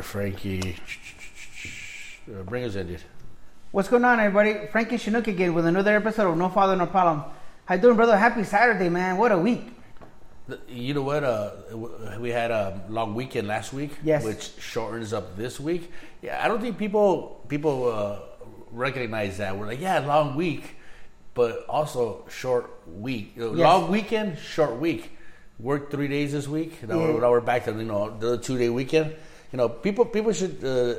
here, Frankie. Uh, bring us in, dude. What's going on, everybody? Frankie Chinook again with another episode of No Father, No Problem. How you doing, brother? Happy Saturday, man. What a week. You know what? Uh, we had a long weekend last week, Yes. which shortens up this week. Yeah, I don't think people people uh, recognize that. We're like, yeah, long week, but also short week. Yes. Long weekend, short week. Worked three days this week. Now, Yeah. we're, now we're back to you know the two day weekend. You know, people people should uh,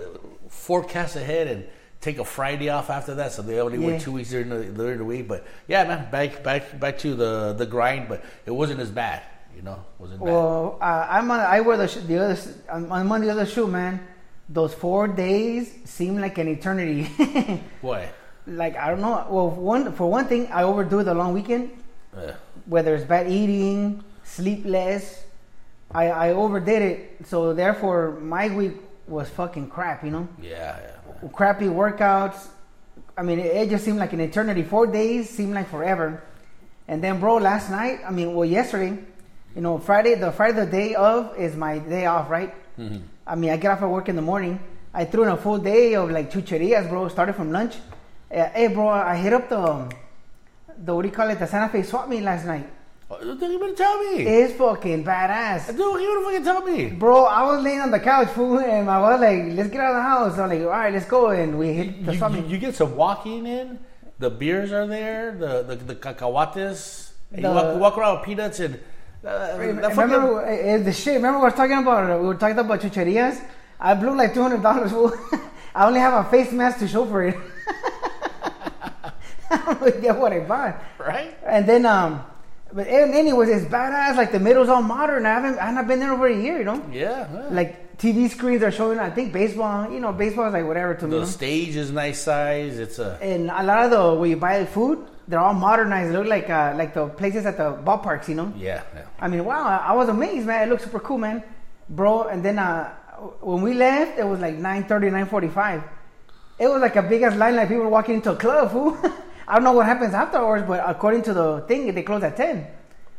forecast ahead and take a Friday off after that, so they only Yeah. work two weeks during the during the week. But yeah, man, back back back to the the grind. But it wasn't as bad. You know, wasn't bad. Well, uh, I'm on, I wear the, sh- the other, I'm I'm on the other shoe, man. Those four days seem like an eternity. Boy, like, I don't know. Well, one for one thing, I overdo the long weekend. uh, whether it's bad eating, sleepless. I, I overdid it, so therefore my week was fucking crap, you know? yeah, yeah. Crappy workouts. I mean, it, it just seemed like an eternity. Four days seemed like forever. And then, bro, last night, I mean, well, yesterday, you know, Friday, the Friday, the day of is my day off, right? Hmm. I mean, I get off at work in the morning. I threw in a full day of like chucherias, bro. Started from lunch. Uh, hey, bro, I hit up the, the what do you call it, the Santa Fe swap meet last night. Don't even tell me. It's fucking badass. Dude, you don't even fucking tell me. Bro, I was laying on the couch, fool, and I was like, let's get out of the house. I'm like, all right, let's go. And we hit the You, you, you get some walking in. The beers are there. The the, the cacahuates. The- you walk, walk around with peanuts and. Uh, Remember fucking- uh, uh, the shit? Remember we were talking about we were talking about chucherias. I blew like two hundred dollars. fool. I only have a face mask to show for it. I don't know get what I bought. right? And then um, but an- anyways, it's badass. Like the middle's all modern. I haven't I haven't been there over a year. You know, Yeah. yeah. like TV screens are showing. I think baseball. You know, baseball is like whatever to me. the stage is nice size. It's a. and a lot of the where you buy the food, they're all modernized. They look like uh, like the places at the ballparks, you know. Yeah. yeah. I mean, wow, I, I was amazed, man. It looked super cool, man, bro. And then uh, when we left, it was like 9.30, 9.45. It was like a big ass line, like people were walking into a club. Fool. I don't know what happens afterwards, but according to the thing, they close at ten.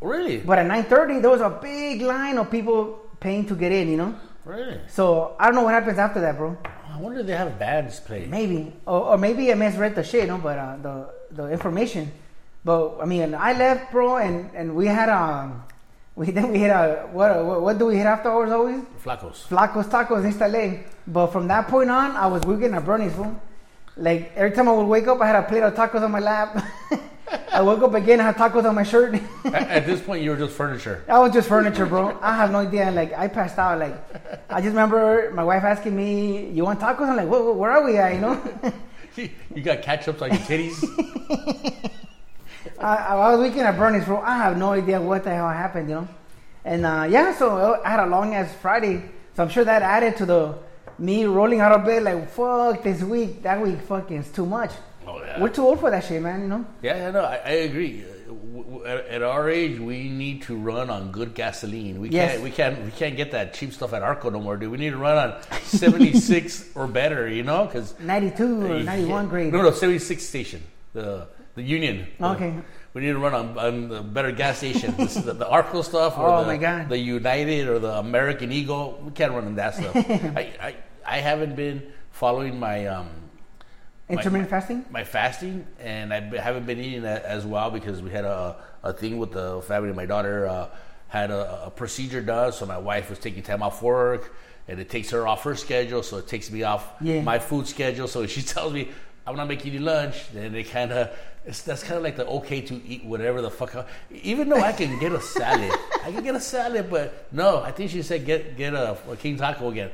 Really? But at 9.30, there was a big line of people paying to get in, you know. Really? So I don't know what happens after that, bro. I wonder if they have bands playing. Maybe, or, or maybe I misread the shit, no, but uh, the the information. But I mean, I left, bro, and and we had um, we then we hit a what what, what do we hit afterwards always? Flacos. Flacos tacos in Stale. But from that point on, I was working at Bernie's fool. Like every time I would wake up, I had a plate of tacos on my lap. I woke up again, I had tacos on my shirt. at, at this point, you were just furniture. I was just furniture, bro. I have no idea. Like I passed out. Like I just remember my wife asking me, "You want tacos?" I'm like, "Where, where are we at?" You know. you got ketchup on your titties. I, I was weekend at Bernie's, bro. I have no idea what the hell happened, you know. And uh, yeah, so I had a long ass Friday, so I'm sure that added to the me rolling out of bed like fuck this week. That week fucking is too much. Oh, yeah. We're too old for that shit, man. You know. Yeah, yeah, no, I, I agree. Uh, At, at our age, we need to run on good gasoline. We Yes. can't, we can't, we can't get that cheap stuff at Arco no more, dude. We need to run on seventy six or better, you know, because 92 or 91 grade. No, no, seventy six station, the the Union. Okay. We need to run on, on the better gas station. This is the, the Arco stuff, or Oh, the, my the United or the American Eagle. We can't run on that stuff. I, I I haven't been following my um Intermittent fasting. my fasting, and I haven't been eating as well because we had a, a thing with the family. My daughter uh, had a, a procedure done, so my wife was taking time off work, and it takes her off her schedule, so it takes me off Yeah. my food schedule. So she tells me I'm not making you lunch, then it kind of that's kind of like the okay to eat whatever the fuck. I, even though I can get a salad, I can get a salad, but no, I think she said get get a, a king taco again.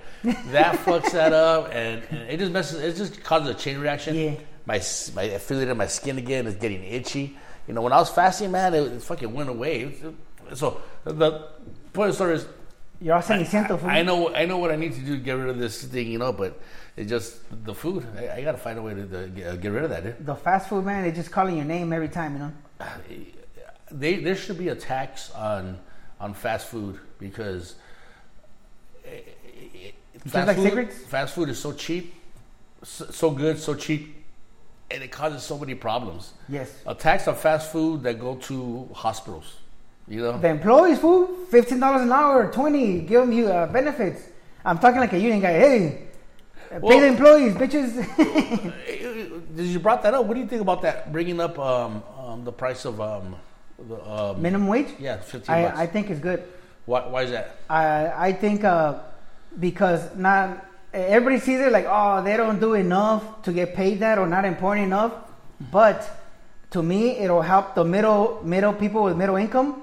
That fucks that up, and, and it just messes. It just causes a chain reaction Yeah. my my I feel it in my skin again. It's getting itchy. You know, when I was fasting, man, it, it fucking went away. So the point of the story is, You're all ceniciento, fool. I know I know what I need to do to get rid of this thing, you know, but it's just the food. I, I got to find a way to, to get, get rid of that. Dude. The fast food man, they're just calling your name every time, you know. They, there should be a tax on on fast food because eh, eh, fast like food, cigarettes? Fast food is so cheap, so, so good, so cheap, and it causes so many problems. Yes. A tax on fast food that go to hospitals. You know, The employees, food, fifteen dollars an hour, twenty, give them you uh, benefits. I'm talking like a union guy. Hey, pay the employees, bitches. Did you brought that up? What do you think about that? Bringing up um, um, the price of um, the um, Minimum wage. yeah, fifteen bucks. I, I think it's good. why, why is that? I I think uh, because not everybody sees it like oh they don't do enough to get paid that or not important enough, but to me it'll help the middle middle people with middle income.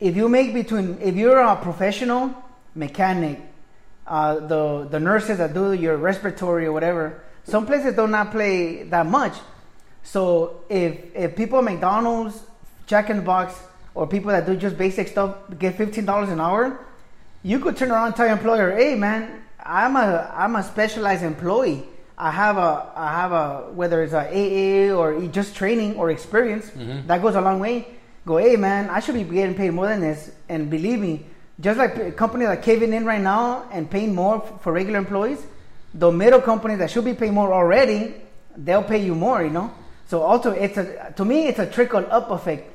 If you make between if you're a professional mechanic, uh, the the nurses that do your respiratory or whatever, some places do not play that much. So if if people at McDonald's, Jack in the Box, or people that do just basic stuff get fifteen dollars an hour, you could turn around and tell your employer, "Hey, man, I'm a I'm a specialized employee. I have a I have a whether it's a AA or just training or experience that goes a long way. Go, hey, man, I should be getting paid more than this. And believe me, just like a company like caving in right now and paying more for regular employees, the middle companies that should be paying more already, they'll pay you more. You know. So also, it's a to me, it's a trickle up effect.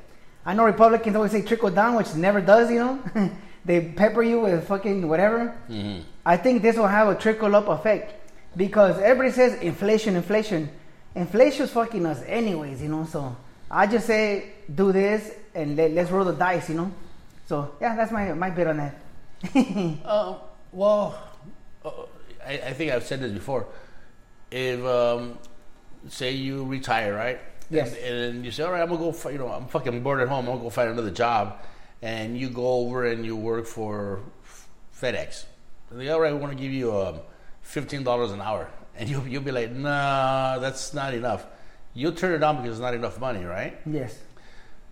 I know Republicans always say trickle down, which never does. You know, they pepper you with fucking whatever. Mm-hmm. I think this will have a trickle up effect because everybody says inflation, inflation. Inflation's fucking us anyways, you know. So I just say do this and let, let's roll the dice, you know. So yeah, that's my my bit on that. Um, well, uh, I, I think I've said this before. If um, say you retire, right? Yes. And, and you say, all right, I'm gonna go. You know, I'm fucking bored at home. I'm gonna go find another job. And you go over and you work for FedEx. And they, all right, we want to give you um, fifteen dollars an hour, and you'll you'll be like, nah, that's not enough. You'll turn it down because it's not enough money, right? yes.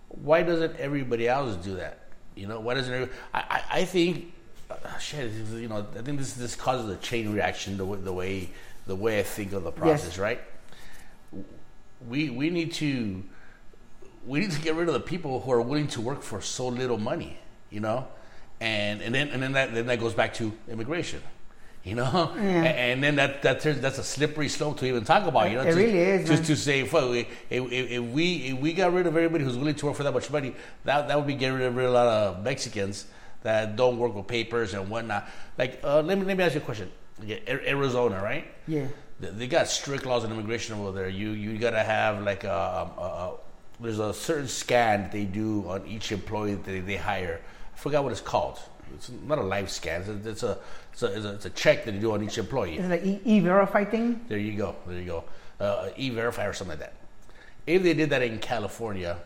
why doesn't everybody else do that? You know, why doesn't I, I, I think uh, shit, you know, I think this this causes a chain reaction the way the way the way I think of the process, right? We we need to we need to get rid of the people who are willing to work for so little money, you know, and and then and then that then that goes back to immigration. You know, Yeah. and, then that that turns that's a slippery slope to even talk about. You know, It to- really is, Just to say, if, if, we if we got rid of everybody who's willing to work for that much money, that that would be getting rid of a lot of Mexicans that don't work with papers and whatnot. Like, uh, let me let me ask you a question. Arizona, right? Yeah. They- They got strict laws on immigration over there. You you gotta have like a, a, a there's a certain scan that they do on each employee that they, they hire. I forgot what it's called. It's not a life scan. It's a it's a it's a, it's a, it's a check that they do on each employee. It's like e- e-verify thing. There you go. There you go. Uh, E-Verify or something like that. If they did that in California,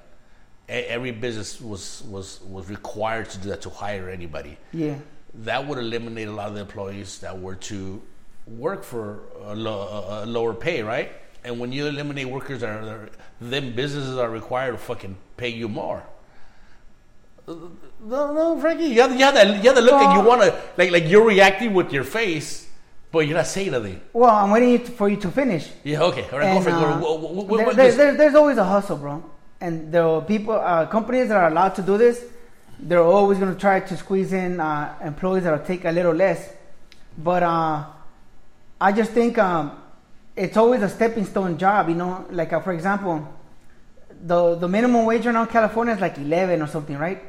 e- every business was, was, was required to do that to hire anybody. Yeah. That would eliminate a lot of the employees that were to work for a, lo- a- a lower pay, right? And when you eliminate workers, that are, that are- then businesses are required to fucking pay you more. No, no, Frankie, you have, you have that, you have that look like you want to, like, like you're reacting with your face, but you're not saying anything. Well, I'm waiting for you to finish. Yeah, okay. All right, And, go for it. uh, Go- what- what- what- there- there- there- there's always a hustle, bro. And the people, uh, companies that are allowed to do this, they're always going to try to squeeze in uh, employees that'll take a little less. But uh, I just think um, it's always a stepping stone job, you know. Like uh, for example, the the minimum wage right now in California is like 11 or something, right?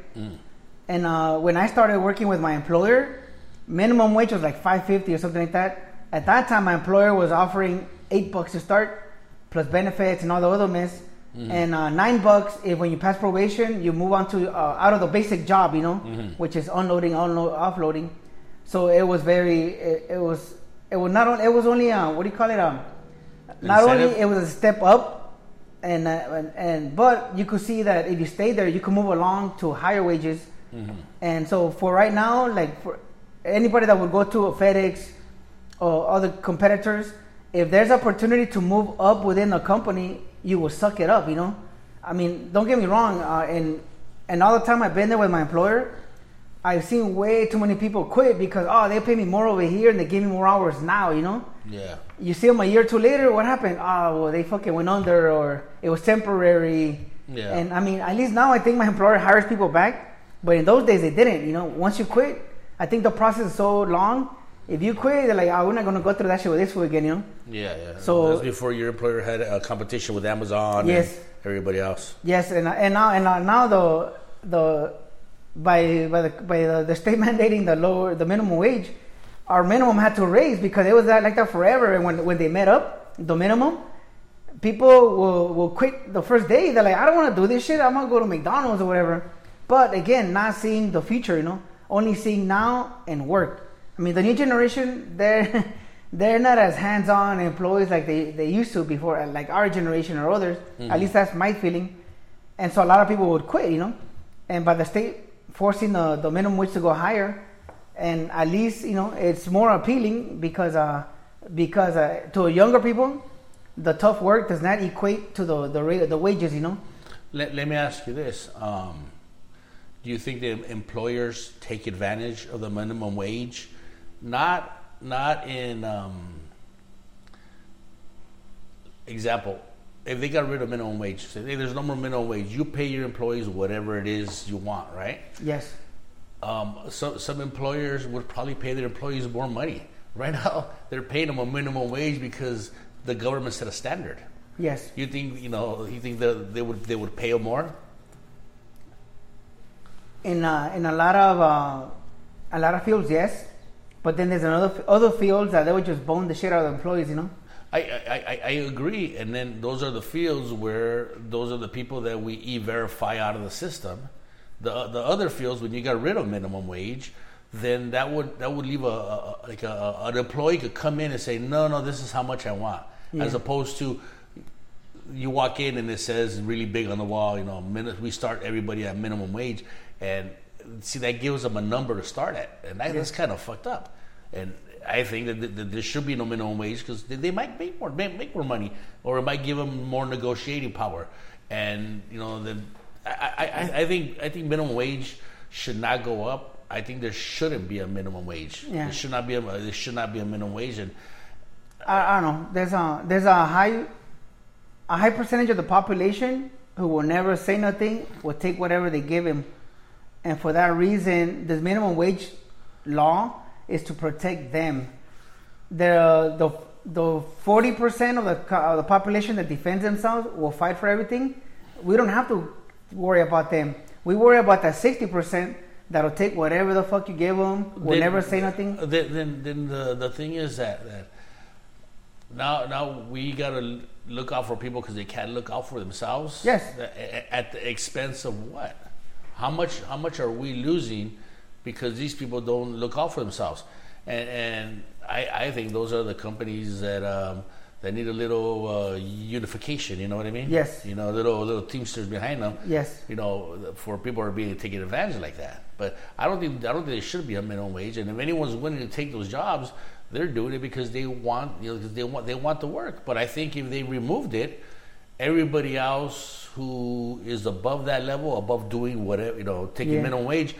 And uh, when I started working with my employer, minimum wage was like 550 or something like that. At that time, my employer was offering eight bucks to start, plus benefits and all the other mess, and uh, nine bucks if when you pass probation, you move on to uh, out of the basic job, you know, which is unloading, unload, offloading. So it was very, it, it was, it was not only, it was only, uh, what do you call it? Um, not only it was a step up, and, uh, and and but you could see that if you stay there, you could move along to higher wages. And so for right now, like for anybody that would go to a FedEx or other competitors, if there's opportunity to move up within a company, you will suck it up. You know, I mean, don't get me wrong. Uh, and and all the time I've been there with my employer, I've seen way too many people quit because oh they pay me more over here and they give me more hours now. You know yeah. you see them a year or two later, what happened? Oh, well, they fucking went under, or it was temporary. Yeah. And I mean, at least now I think my employer hires people back, but in those days they didn't. You know, once you quit, I think the process is so long. If you quit, they're like, oh, we're not gonna go through that shit with this fool again. You know? Yeah, yeah. So- that's before your employer had a competition with Amazon Yes. and everybody else. Yes, and and now and now- now the the by by the by the, the state mandating the lower the minimum wage, our minimum had to raise because it was that, like that forever. And when when they met up, the minimum, people will will quit the first day. They're like, I don't want to do this shit. I'm gonna go to McDonald's or whatever. But again, not seeing the future, you know, only seeing now and work. I mean, the new generation, they're they're not as hands-on employees like they, they used to before, uh, like our generation or others. At mm-hmm. least that's my feeling. And so a lot of people would quit, you know. And by the state forcing the, the minimum wage to go higher, and at least you know it's more appealing because uh, because uh, to younger people, the tough work does not equate to the the rate of the wages, you know. Let, let me ask you this. Um, do you think the employers take advantage of the minimum wage? Not not in um, example. If they got rid of minimum wage, say hey, there's no more minimum wage. You pay your employees whatever it is you want, right? Yes. Um, so, some employers would probably pay their employees more money. Right now, they're paying them a minimum wage because the government set a standard. Yes. You think you know? You think that they would they would pay them more? In uh, in a lot of uh, a lot of fields, yes. But then there's another other fields that they would just bone the shit out of the employees, you know. I, I, I, agree, and then those are the fields where those are the people that we e-verify out of the system. The the other fields, when you got rid of minimum wage, then that would that would leave a, a like a, an employee could come in and say, no, no, this is how much I want, Yeah. as opposed to you walk in and it says really big on the wall, you know, minute we start everybody at minimum wage, and see that gives them a number to start at, and that, that's kind of fucked up. And I think that, th- that there should be no minimum wage because they, they might make more make, make more money, or it might give them more negotiating power. And you know, then I, I, I- I think I think minimum wage should not go up. I think there shouldn't be a minimum wage. Yeah. There should not be a there should not be a minimum wage, and I, I don't know. There's a there's a high a high percentage of the population who will never say nothing, will take whatever they give him, and for that reason, this minimum wage law is to protect them. The the the forty percent of the of the population that defends themselves will fight for everything. We don't have to worry about them. We worry about that sixty percent that'll take whatever the fuck you give them. Will Then- never say nothing. Then, then, then the, the thing is that, that now now we gotta look out for people because they can't look out for themselves. Yes. At the expense of what? How much how much are we losing because these people don't look out for themselves? And and I, I think those are the companies that um, that need a little uh, unification. You know what I mean? Yes. You know, little little teamsters behind them Yes. you know, for people who are being taken advantage like that. But I don't think I don't think there should be a minimum wage. And if anyone's willing to take those jobs, they're doing it because they want you know they want they want the work. But I think if they removed it, everybody else who is above that level, above doing whatever you know, taking Yeah. minimum wage,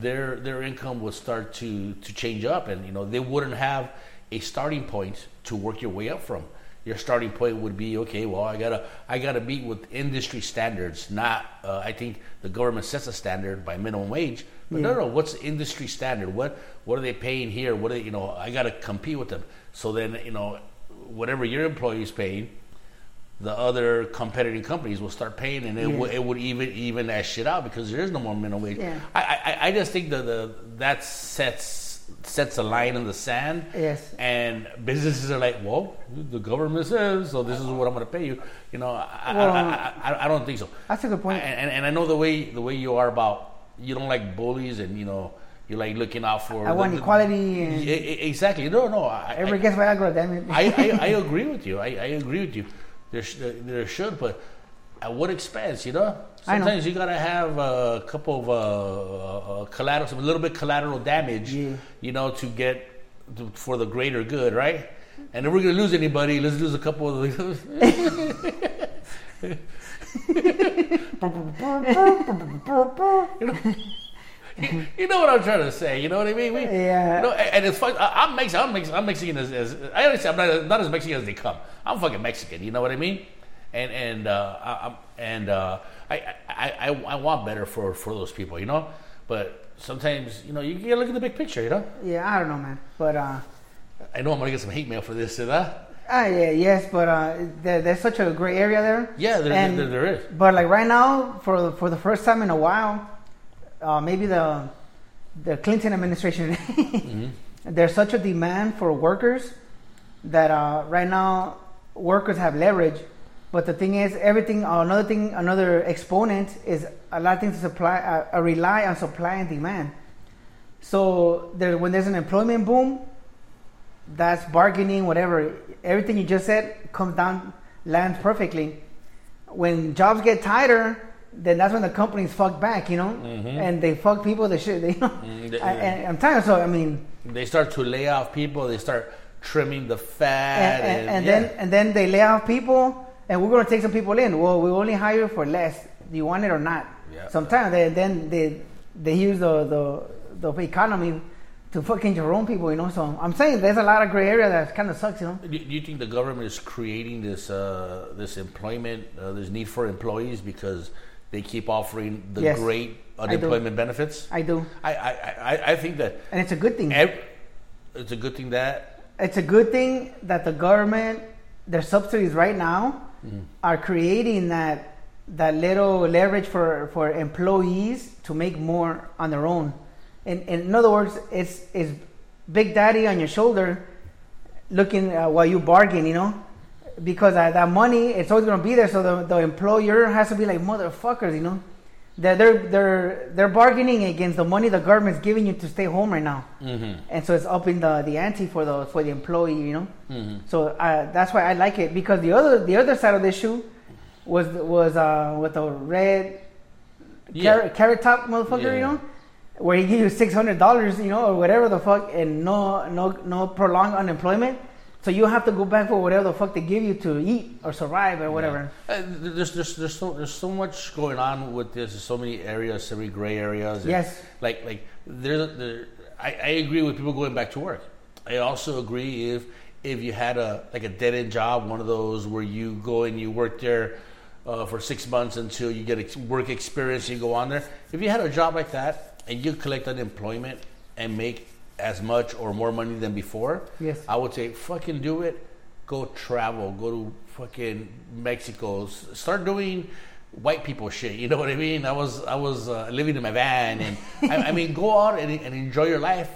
their their income would start to to change up, and you know they wouldn't have a starting point to work your way up from. Your starting point would be okay. Well, I gotta I gotta meet with industry standards. Not uh, I think the government sets a standard by minimum wage, but no, Yeah. no. What's the industry standard? What what are they paying here? What are you know? I gotta compete with them. So then you know whatever your employee is paying, the other competing companies will start paying, and it, Yeah. it would even even that shit out because there is no more minimum wage. Yeah. I, I I just think that the that sets sets a line in the sand. Yes. And businesses are like, well, the government says, so this is what I'm going to pay you. You know, I, Well, I, I, I, I don't think so. That's a good point. And, and I know the way the way you are about you don't like bullies, and you know you're like looking out for. I the- want the- equality and- exactly. No, no. I, Everybody I, gets Viagra, damn it. I, I, I agree with you. I, I agree with you. There, sh- there should, but at what expense? You know, I know. sometimes you gotta have a couple of uh, uh, collateral, some a little bit collateral damage. Yeah. You know, to get to, for the greater good, right? And if we're gonna lose anybody, let's lose a couple of. you know, you know what I'm trying to say. You know what I mean? We, Yeah. You know, and it's fun. I, I'm Mexican. I'm Mexican. I'm Mexican as, as I understand. I'm not, not as Mexican as they come. I'm fucking Mexican. You know what I mean? And and uh, I, I'm, and uh, I, I I I want better for for those people. You know, but sometimes you know you gotta look at the big picture. You know, yeah, I don't know, man. But uh, I know I'm gonna get some hate mail for this and that. ah, yeah, yes, but uh, there, there's such a great area there. Yeah, there, And- there, there is. But like right now, for for the first time in a while, uh, maybe the the Clinton administration, there's such a demand for workers that uh, right now workers have leverage. But the thing is, everything. Another thing, another exponent is a lot of things to supply, uh, rely on supply and demand. So there, when there's an employment boom, that's bargaining, whatever. Everything you just said comes down, lands perfectly. When jobs get tighter, then that's when the companies fuck back, you know, Mhm. and they fuck people. They shit, they, you know. Mm, they- I, and I'm tired, so I mean, They start to lay off people. They start trimming the and, fat, and, and yeah. then and then they lay off people, and we're gonna take some people in. Well, we only hire for less. Do you want it or not? Yeah. Sometimes they then they they use the the the economy to fucking your own people, you know. So I'm saying there's a lot of gray area that kind of sucks, you know. Do do you think the government is creating this uh, this employment, uh, this need for employees because they keep offering the Yes, great unemployment benefits? I do, I, I, I, I think that and it's a good thing. it's a good thing that it's a good thing that the government their subsidies right now are creating that that little leverage for for employees to make more on their own. And, and in other words it's it's big daddy on your shoulder looking uh, while you bargain you know because uh, that money it's always going to be there so the, the employer has to be like motherfuckers you know they're, they're they're they're bargaining against the money the government's giving you to stay home right now Mhm. and so it's upping the the ante for the for the employee, you know. Mhm. So uh, that's why I like it because the other the other side of the shoe was was uh, with the red Yeah. carrot, carrot top motherfucker, Yeah. you know, where he give you six hundred dollars, you know, or whatever the fuck, and no no no prolonged unemployment. So you have to go back for whatever the fuck they give you to eat or survive or whatever. Uh, there's, there's, there's, so, there's so much going on with this. There's so many areas, so many gray areas. Yes. Like, like there's, there, I, I agree with people going back to work. I also agree if if you had a like a dead end job, one of those where you go and you work there uh, for six months until you get ex- work experience, you go on there. If you had a job like that and you collect unemployment and make as much or more money than before, Yes. I would say fucking do it. Go travel. Go to fucking Mexico. Start doing white people shit. You know what I mean? I was I was uh, living in my van, and I, I mean, go out and, and enjoy your life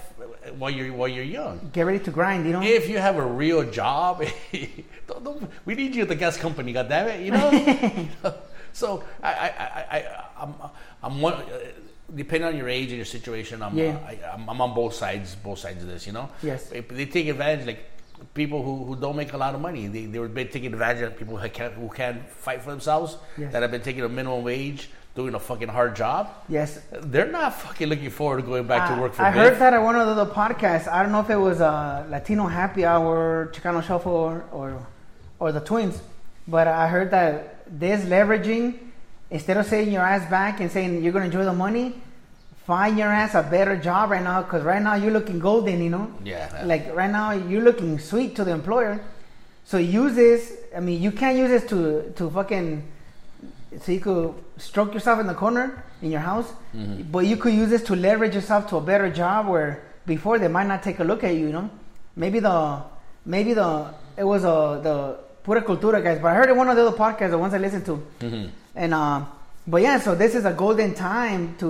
while you're while you're young. Get ready to grind, you know. If you have a real job, don't, don't, we need you at the gas company. God damn it, you know. so I I I, I I'm I'm one. Uh, Depending on your age and your situation, I'm, Yeah. I, I'm I'm on both sides, both sides of this. You know, Yes. If they take advantage, like people who, who don't make a lot of money, they they were been taking advantage of people who can't who can't fight for themselves, Yes. that have been taking a minimum wage, doing a fucking hard job. yes. They're not fucking looking forward to going back I- to work for. I heard that at one of the podcasts. I don't know if it was uh, Latino Happy Hour, Chicano Shuffle, or, or or the Twins, but I heard that this leveraging, instead of saying your ass back and saying you're gonna enjoy the money, find your ass a better job right now because right now you're looking golden, you know. Yeah. Like right now you're looking sweet to the employer. So use this. I mean, you can't use this to to fucking so you could stroke yourself in the corner in your house, Mm-hmm. but you could use this to leverage yourself to a better job where before they might not take a look at you. You know, maybe the maybe the it was a the pura cultura guys, but I heard it one of the other podcasts, the ones I listened to, Mhm. And uh, but yeah, so this is a golden time to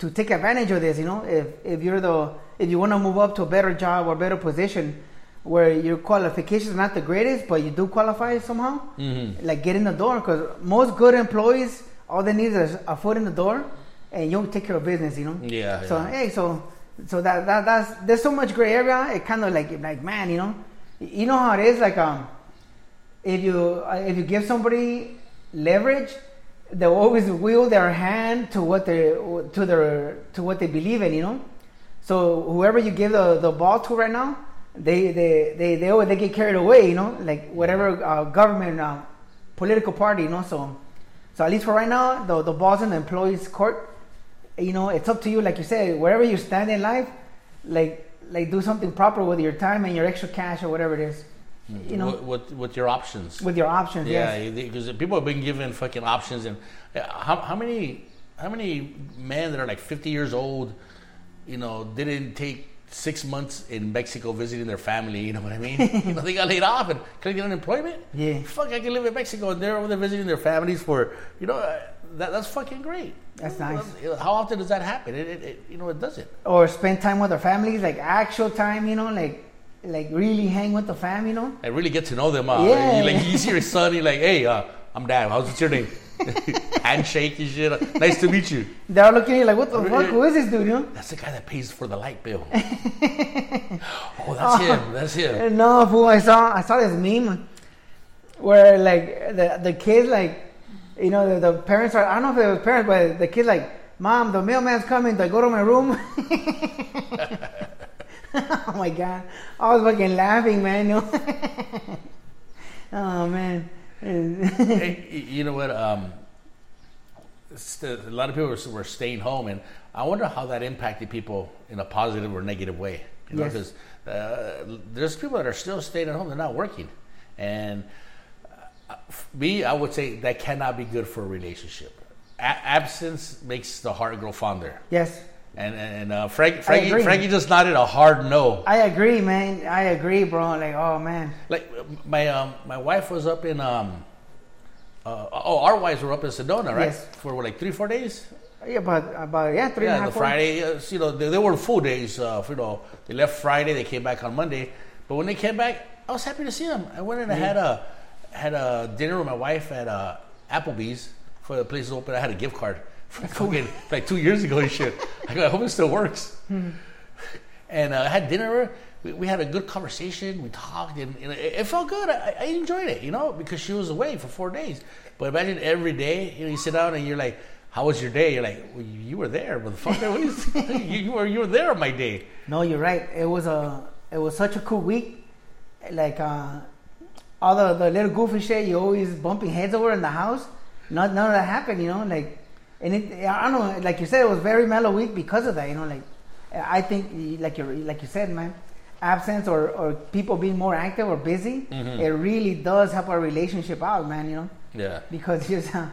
to take advantage of this. You know, if if you're the if you want to move up to a better job or better position where your qualifications are not the greatest, but you do qualify somehow, Mhm. like get in the door. Because most good employees, all they need is a foot in the door, and you'll take care of business. You know. Yeah, So yeah. hey, so so that that that's there's so much gray area. It kind of like like man, you know, you know how it is. Like um, if you if you give somebody leverage, they'll always wheel their hand to what they to their to what they believe in. You know, so whoever you give the, the ball to right now, they they they they always they get carried away. You know, like whatever uh, government uh, political party. You know, so so at least for right now, the the ball's in the employees' court. You know, it's up to you. Like you said, wherever you stand in life, like like do something proper with your time and your extra cash or whatever it is. You know, with, with, with your options. with your options. Yeah, yes. because people have been given fucking options, and uh, how, how many how many men that are like fifty years old, you know, didn't take six months in Mexico visiting their family. You know what I mean? you know, they got laid off and couldn't get unemployment. Yeah. fuck, I can live in Mexico, and they're over there visiting their families for you know. Uh, that, that's fucking great. That's nice. How often does that happen? It, it, it, you know, it doesn't. Or spend time with their families, like actual time, you know, like like really hang with the fam, you know. I really get to know them. Uh, Yeah. like you see your son, you're like, hey, uh, I'm dad. How's what's your name? Handshake and shit. Nice to meet you. They're all looking at you like, what the fuck? Who is this dude, you know? That's the guy that pays for the light bill. oh, that's him. That's him. No, fool. I saw I saw this meme where like the the kids like you know the, the parents are I don't know if it was parents but the kids like mom the mailman's coming do I go to my room oh my god I was fucking laughing man oh man Hey, you know what? Um, a lot of people were, were staying home, and I wonder how that impacted people in a positive or negative way. You know, Yes. because uh, there's people that are still staying at home; they're not working, and uh, me, I would say that cannot be good for a relationship. A- absence makes the heart grow fonder, yes and and uh, Frank, Frankie. Frankie just nodded a hard no. I agree man I agree bro like oh man Like my um, my wife was up in um, uh, oh our wives were up in Sedona right Yes. for what, like three four days. yeah about about yeah three and yeah, half the four. Friday, uh, you know, they, they were full days. Uh, you know, they left Friday, they came back on Monday. But when they came back, I was happy to see them. I went and I had a had a dinner with my wife at uh, Applebee's for the place is open. I had a gift card fucking like two years ago and shit. I go, I hope it still works. and uh, I had dinner. We, we had a good conversation. We talked, and, and it, it felt good. I, I enjoyed it, you know, because she was away for four days. But imagine every day, you know, you sit down and you're like, "How was your day?" You're like, well, "You were there, motherfucker. You, you were you were there on my day." No, you're right. It was a it was such a cool week. Like uh, all the, the little goofy shit you always bumping heads over in the house. None, none of that happened, you know. Like, and it, I don't know. Like you said, it was very mellow week because of that. You know, like I think, like you like you said, man, absence or or people being more active or busy, it really does help our relationship out, man. You know, Yeah, because just uh,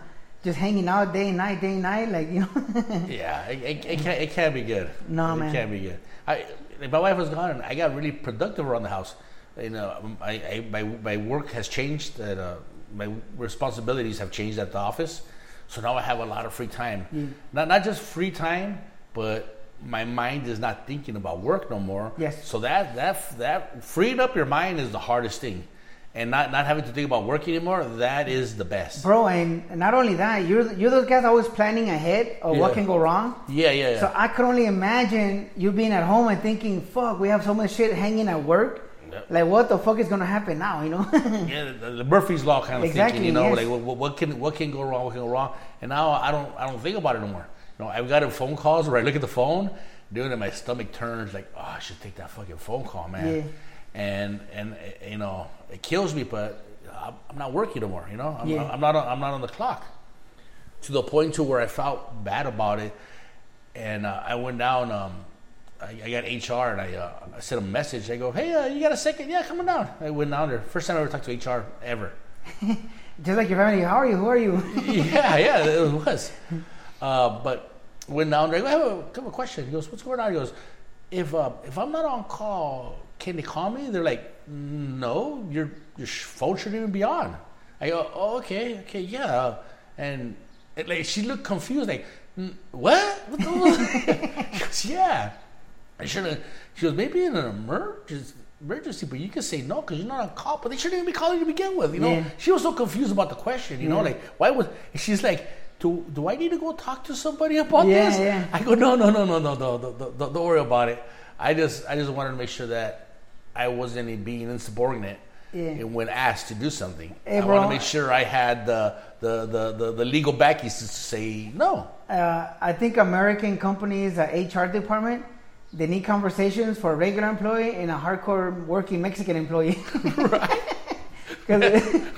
just hanging out day and night, day and night, like you know. yeah. It, it, it can't it can't be good. No, it man. It can't be good. I my wife was gone, and I got really productive around the house. You know, I, I my my work has changed. And, uh, my responsibilities have changed at the office, so now I have a lot of free time. Mm. Not not just free time, but my mind is not thinking about work no more. Yes. So that that that freeing up your mind is the hardest thing, and not not having to think about work anymore. That is the best. Bro, and not only that, you're you're those guys always planning ahead of what can go wrong. Yeah, yeah, yeah. So I could only imagine you being at home and thinking, "Fuck, we have so much shit hanging at work. Yep. Like, what the fuck is gonna happen now?" You know? yeah, the, the Murphy's law kind of Exactly, thinking, you know, yes. like what, what- can what can go wrong, what can go wrong, and now I don't I don't think about it anymore. You know, I've got a phone calls where I look at the phone, doing it, my stomach turns like, oh, I should take that fucking phone call, man. Yeah. And and you know, it kills me, but I'm I'm not working anymore. You know, I'm, Yeah. I'm not on, I'm not on the clock. To the point to where I felt bad about it, and uh, I went down. Um, I, I got HR and I, uh, I sent a message. I go, hey, uh, you got a second? Yeah, come on down. I went down there. First time I ever talked to HR ever. Just like your family, how are you? Who are you? yeah, yeah, it was. Uh, but went down there. I go, I have a couple a question. He goes, what's going on? He goes, if uh, if I'm not on call, can they call me? They're like, no, your your phone shouldn't even be on. I go, oh, okay, okay, yeah. And it, like she looked confused, like, "Mm, what? What the She goes, yeah. I should have. She goes, maybe in an emergency. Emergency, but you can say no because you're not on call. But they shouldn't even be calling you to begin with. You know, Yeah. she was so confused about the question. You know, like why was she's like, do do I need to go talk to somebody about Yeah, this? yeah. I go, no, no, no, no, no, no, no, no, don't worry about it. I just I just wanted to make sure that I wasn't being insubordinate. Yeah. And when asked to do something, Hey, I want to make sure I had the the the, the, the legal backies to say no. Uh, I think American companies, uh, HR department, they need conversations for a regular employee and a hardcore working Mexican employee. right?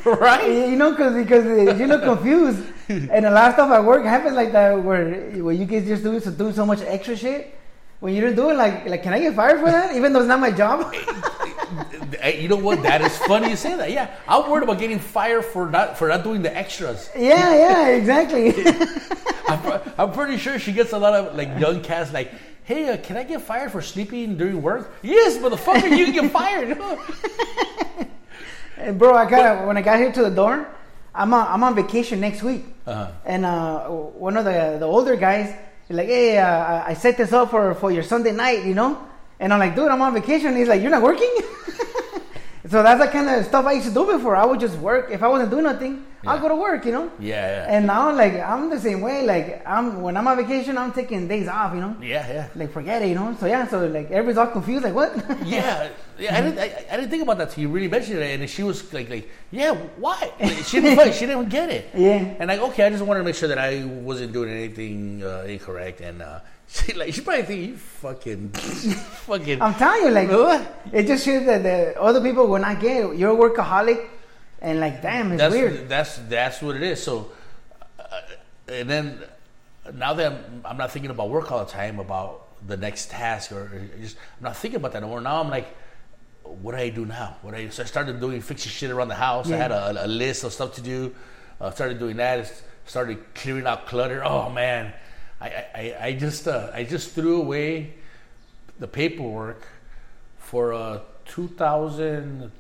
right? You know, cause, because uh, you look confused, and a lot of stuff at work happens like that, where where you guys just do so do so much extra shit. When you don't do it, like like, can I get fired for that? Even though it's not my job. You know what? That is funny you say that. Yeah, I'm worried about getting fired for not for not doing the extras. yeah, yeah, exactly. I'm, I'm pretty sure she gets a lot of like young cats like, hey, uh, can I get fired for sleeping during work? Yes, motherfucker, you get fired. and bro, I got when I got here to the dorm, I'm on, I'm on vacation next week, Uh-huh. and uh, one of the the older guys like, hey, uh, I- I set this up for for your Sunday night, you know, and I'm like, dude, I'm on vacation. He's like, you're not working. so that's the kind of stuff I used to do before. I would just work. If I wasn't doing nothing, I'll go to work, you know. Yeah, yeah. And now, like, I'm the same way. Like, I'm when I'm on vacation, I'm taking days off, you know. yeah, yeah. Like, forget it, you know. So yeah, so like everybody's all confused. Like, what? Yeah, yeah. I didn't. I, I didn't think about that till you really mentioned it, and she was like, "Like, yeah, why?" Like, she didn't. she didn't get it. Yeah. And like, okay, I just wanted to make sure that I wasn't doing anything uh, incorrect, and uh, she like she probably think you fucking, fucking. I'm telling you, like, What? it just shows that the other people will not get it. You're a workaholic, and like, damn, it's that's weird. that's that's what it is. So, uh, and then now that I'm, I'm not thinking about work all the time about the next task or or just I'm not thinking about that anymore. Now I'm like, what do I do now? What do I so I started doing fixing shit around the house. I had a, a list of stuff to do. Uh, started doing that. Started clearing out clutter. Oh man, I I, I- just uh, I just threw away the paperwork for a 2000,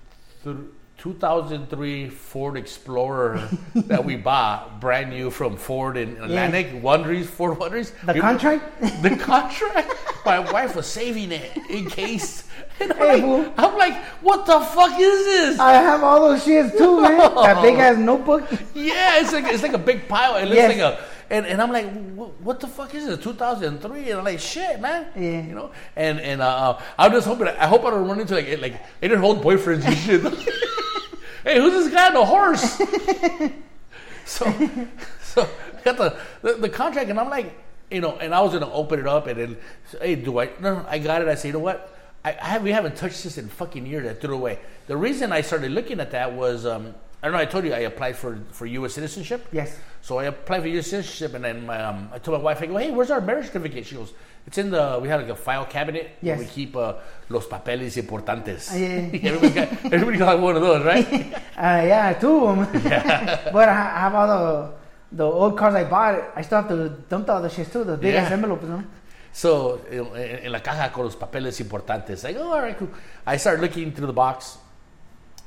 th- 2003 Ford Explorer that we bought brand new from Ford in Atlantic. Wondries, Ford Wondries. The We- contract? The contract. My wife was saving it in case. And I'm, like. I'm like, what the fuck is this? I have all those shits too, man. That big ass notebook. Yeah, it's like it's like a big pile. It looks Yes. like a and, and I'm like, what, the fuck is it? 2003, and I'm like, shit, man. Yeah. You know, and and uh, I'm just hoping. I hope I don't run into like like any old boyfriends and shit. Hey, who's this guy on the horse? so so I got the, the the contract, and I'm like, you know, and I was gonna open it up, and then hey, do I? No, no, I got it. I say, you know what? I, I have we haven't touched this in fucking years. I threw it away. The reason I started looking at that was um, I don't know. I told you I applied for for U.S. citizenship. Yes. So I applied for U.S. citizenship, and then my, um, I told my wife, I go, hey, where's our marriage certificate? She goes, it's in the, we had like a file cabinet where Yes. we keep uh, los papeles importantes. Ah, yeah. everybody, got, everybody got one of those, right? Uh, yeah, two of them. Yeah. but I have all the the old cars I bought. I still have to dump all the shit too. The big ass envelopes, you know. so en la caja con los papeles importantes. I go, all right, cool. I start looking through the box,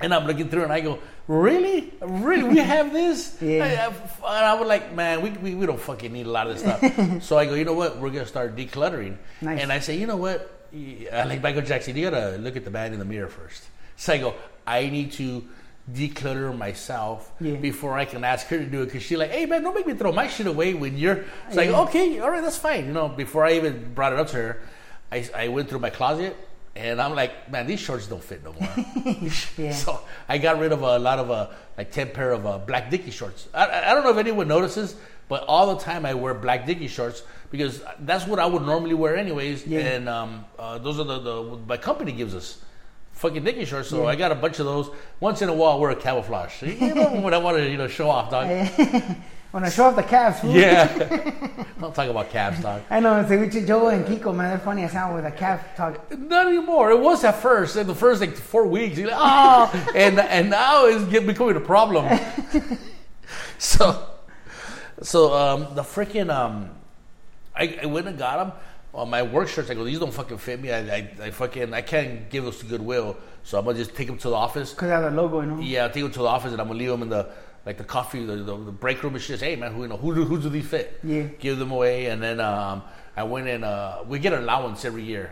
and I'm looking through, and I go, really, really, we have this? Yeah. I, I, and I was like, man, we, we, we don't fucking need a lot of this stuff. so I go, you know what? We're gonna start decluttering. Nice. And I say, you know what? I like Michael Jackson. You gotta look at the man in the mirror first. So I go, I need to declutter myself Yeah. before I can ask her to do it because she's like, hey man, don't make me throw my shit away when you're. It's like, Yeah. okay, all right, that's fine. You know, before I even brought it up to her, I, I went through my closet and I'm like, man, these shorts don't fit no more. Yeah. So I got rid of a lot of uh, like ten pair of uh, black Dickie shorts. I- I, I don't know if anyone notices, but all the time I wear black Dickie shorts because that's what I would normally wear anyways. Yeah. And um, uh, those are the, the my company gives us fucking Dickie shorts. So Yeah. I got a bunch of those. Once in a while, I wear a camouflage. You know, when I want to you know show off, dog. When I show off the calves, fool. Yeah. Don't talk about calves, dog. I know, Ceviche Joe and Kiko, man, they're funny as hell with the calf talk. Not anymore. It was at first. In the first like four weeks, you're like, oh, and and now it's becoming a problem. so, so um, the freaking um, I, I went and got them. On my work shirts, I go, these don't fucking fit me. I, I, I fucking, I can't give those to Goodwill. So I'm gonna just take them to the office. Because they have the logo, you know. Yeah, I'll take them to the office and I'm gonna leave them in the like the coffee, the, the, the break room and shit. Hey man, who you know who do, who do these fit? Yeah. Give them away, and then um, I went and uh, we get an allowance every year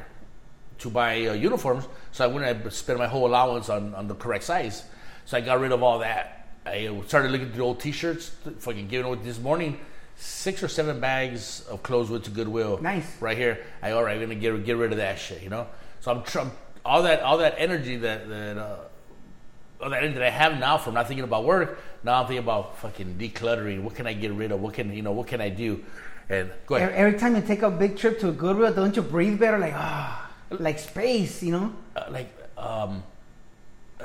to buy uh, uniforms. So I went and I spent my whole allowance on, on the correct size. So I got rid of all that. I started looking through old T-shirts, fucking giving away this morning. Six or seven bags of clothes went to Goodwill. Nice. Right here. I all right. I'm gonna get get rid of that shit. You know. So I'm, tr- all that all that energy that that uh, all that energy that I have now from not thinking about work. Now I'm thinking about fucking decluttering. What can I get rid of? What can you know? What can I do? And go ahead. Every, time you take a big trip to a Goodwill, don't you breathe better? Like, ah, like space, you know? Uh, like um,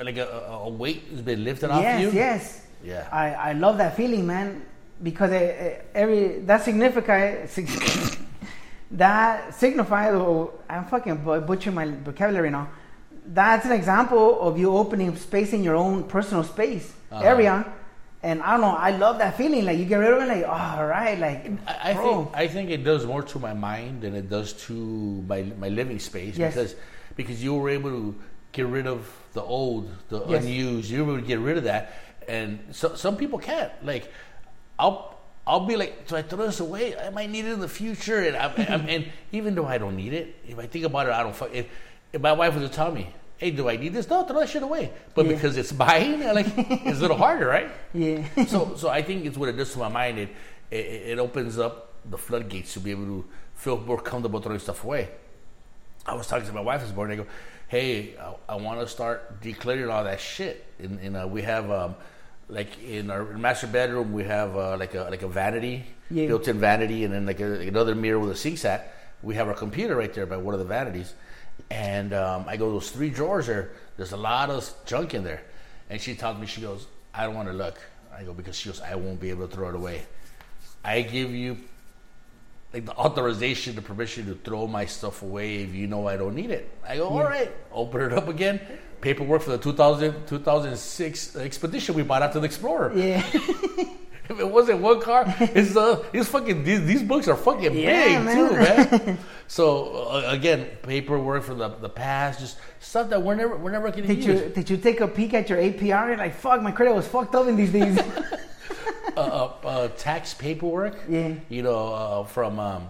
like a, a weight has been lifted off yes, you. yes. Yeah. I, I love that feeling, man, because it, it- every that signify sig- that signifies. Oh, I'm fucking butchering my vocabulary now. That's an example of you opening space in your own personal space Uh-huh. area, and I don't know. I love that feeling. Like you get rid of it, like oh, all right, like I, I think I think it does more to my mind than it does to my my living space Yes. because because you were able to get rid of the old, the Yes. unused. You were able to get rid of that, and so some people can't. Like, I'll I'll be like, do I throw this away? I might need it in the future, and I'm, I'm, and even though I don't need it, if I think about it, I don't. Fuck, if, if my wife was to tell me, "Hey, do I need this?" No, throw that shit away. But Yeah. because it's mine, like it's a little harder, right? Yeah. so so I think it's what it does to my mind. It, it it opens up the floodgates to be able to feel more comfortable throwing stuff away. I was talking to my wife this morning. I go, "Hey, I, I want to start decluttering all that shit." And, and uh, we have um, like in our master bedroom, we have uh, like a like a vanity, Yeah. built-in vanity, and then like a, another mirror with a sink at. We have our computer right there by one of the vanities, and um, I go those three drawers there. There's a lot of junk in there, and she tells me she goes, "I don't want to look." I go because she goes, "I won't be able to throw it away." I give you like the authorization, the permission to throw my stuff away if you know I don't need it. I go, all right, open it up again. Paperwork for the 2000, 2006 expedition we bought out to the Explorer. yeah. If it wasn't one car, it's uh, it's fucking these, these books are fucking Yeah, big man. too, man. so uh, again, paperwork for the the past, just stuff that we're never we're never to Did use. you did you take a peek at your APR? You're like, fuck, my credit was fucked up in these days. uh, uh, uh, tax paperwork. Yeah. You know, uh, from um,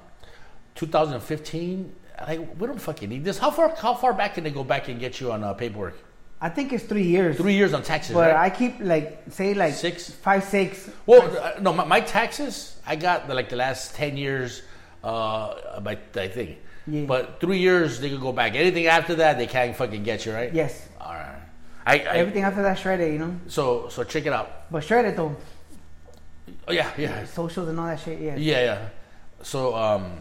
2015. Like, we don't fucking need this. How far? How far back can they go back and get you on uh, paperwork? I think it's three years. Three years on taxes, But right? I keep like say like six, five, six. well, uh, no, my, my taxes. I got the, like the last ten years. Uh, by I think. Yeah. But three years they could go back. Anything after that, they can't fucking get you, right? Yes. All right. I, I Everything after that shredded, you know. so so check it out. But shredded though, Oh yeah, yeah. socials and all that shit. Yeah. Yeah, yeah. So um,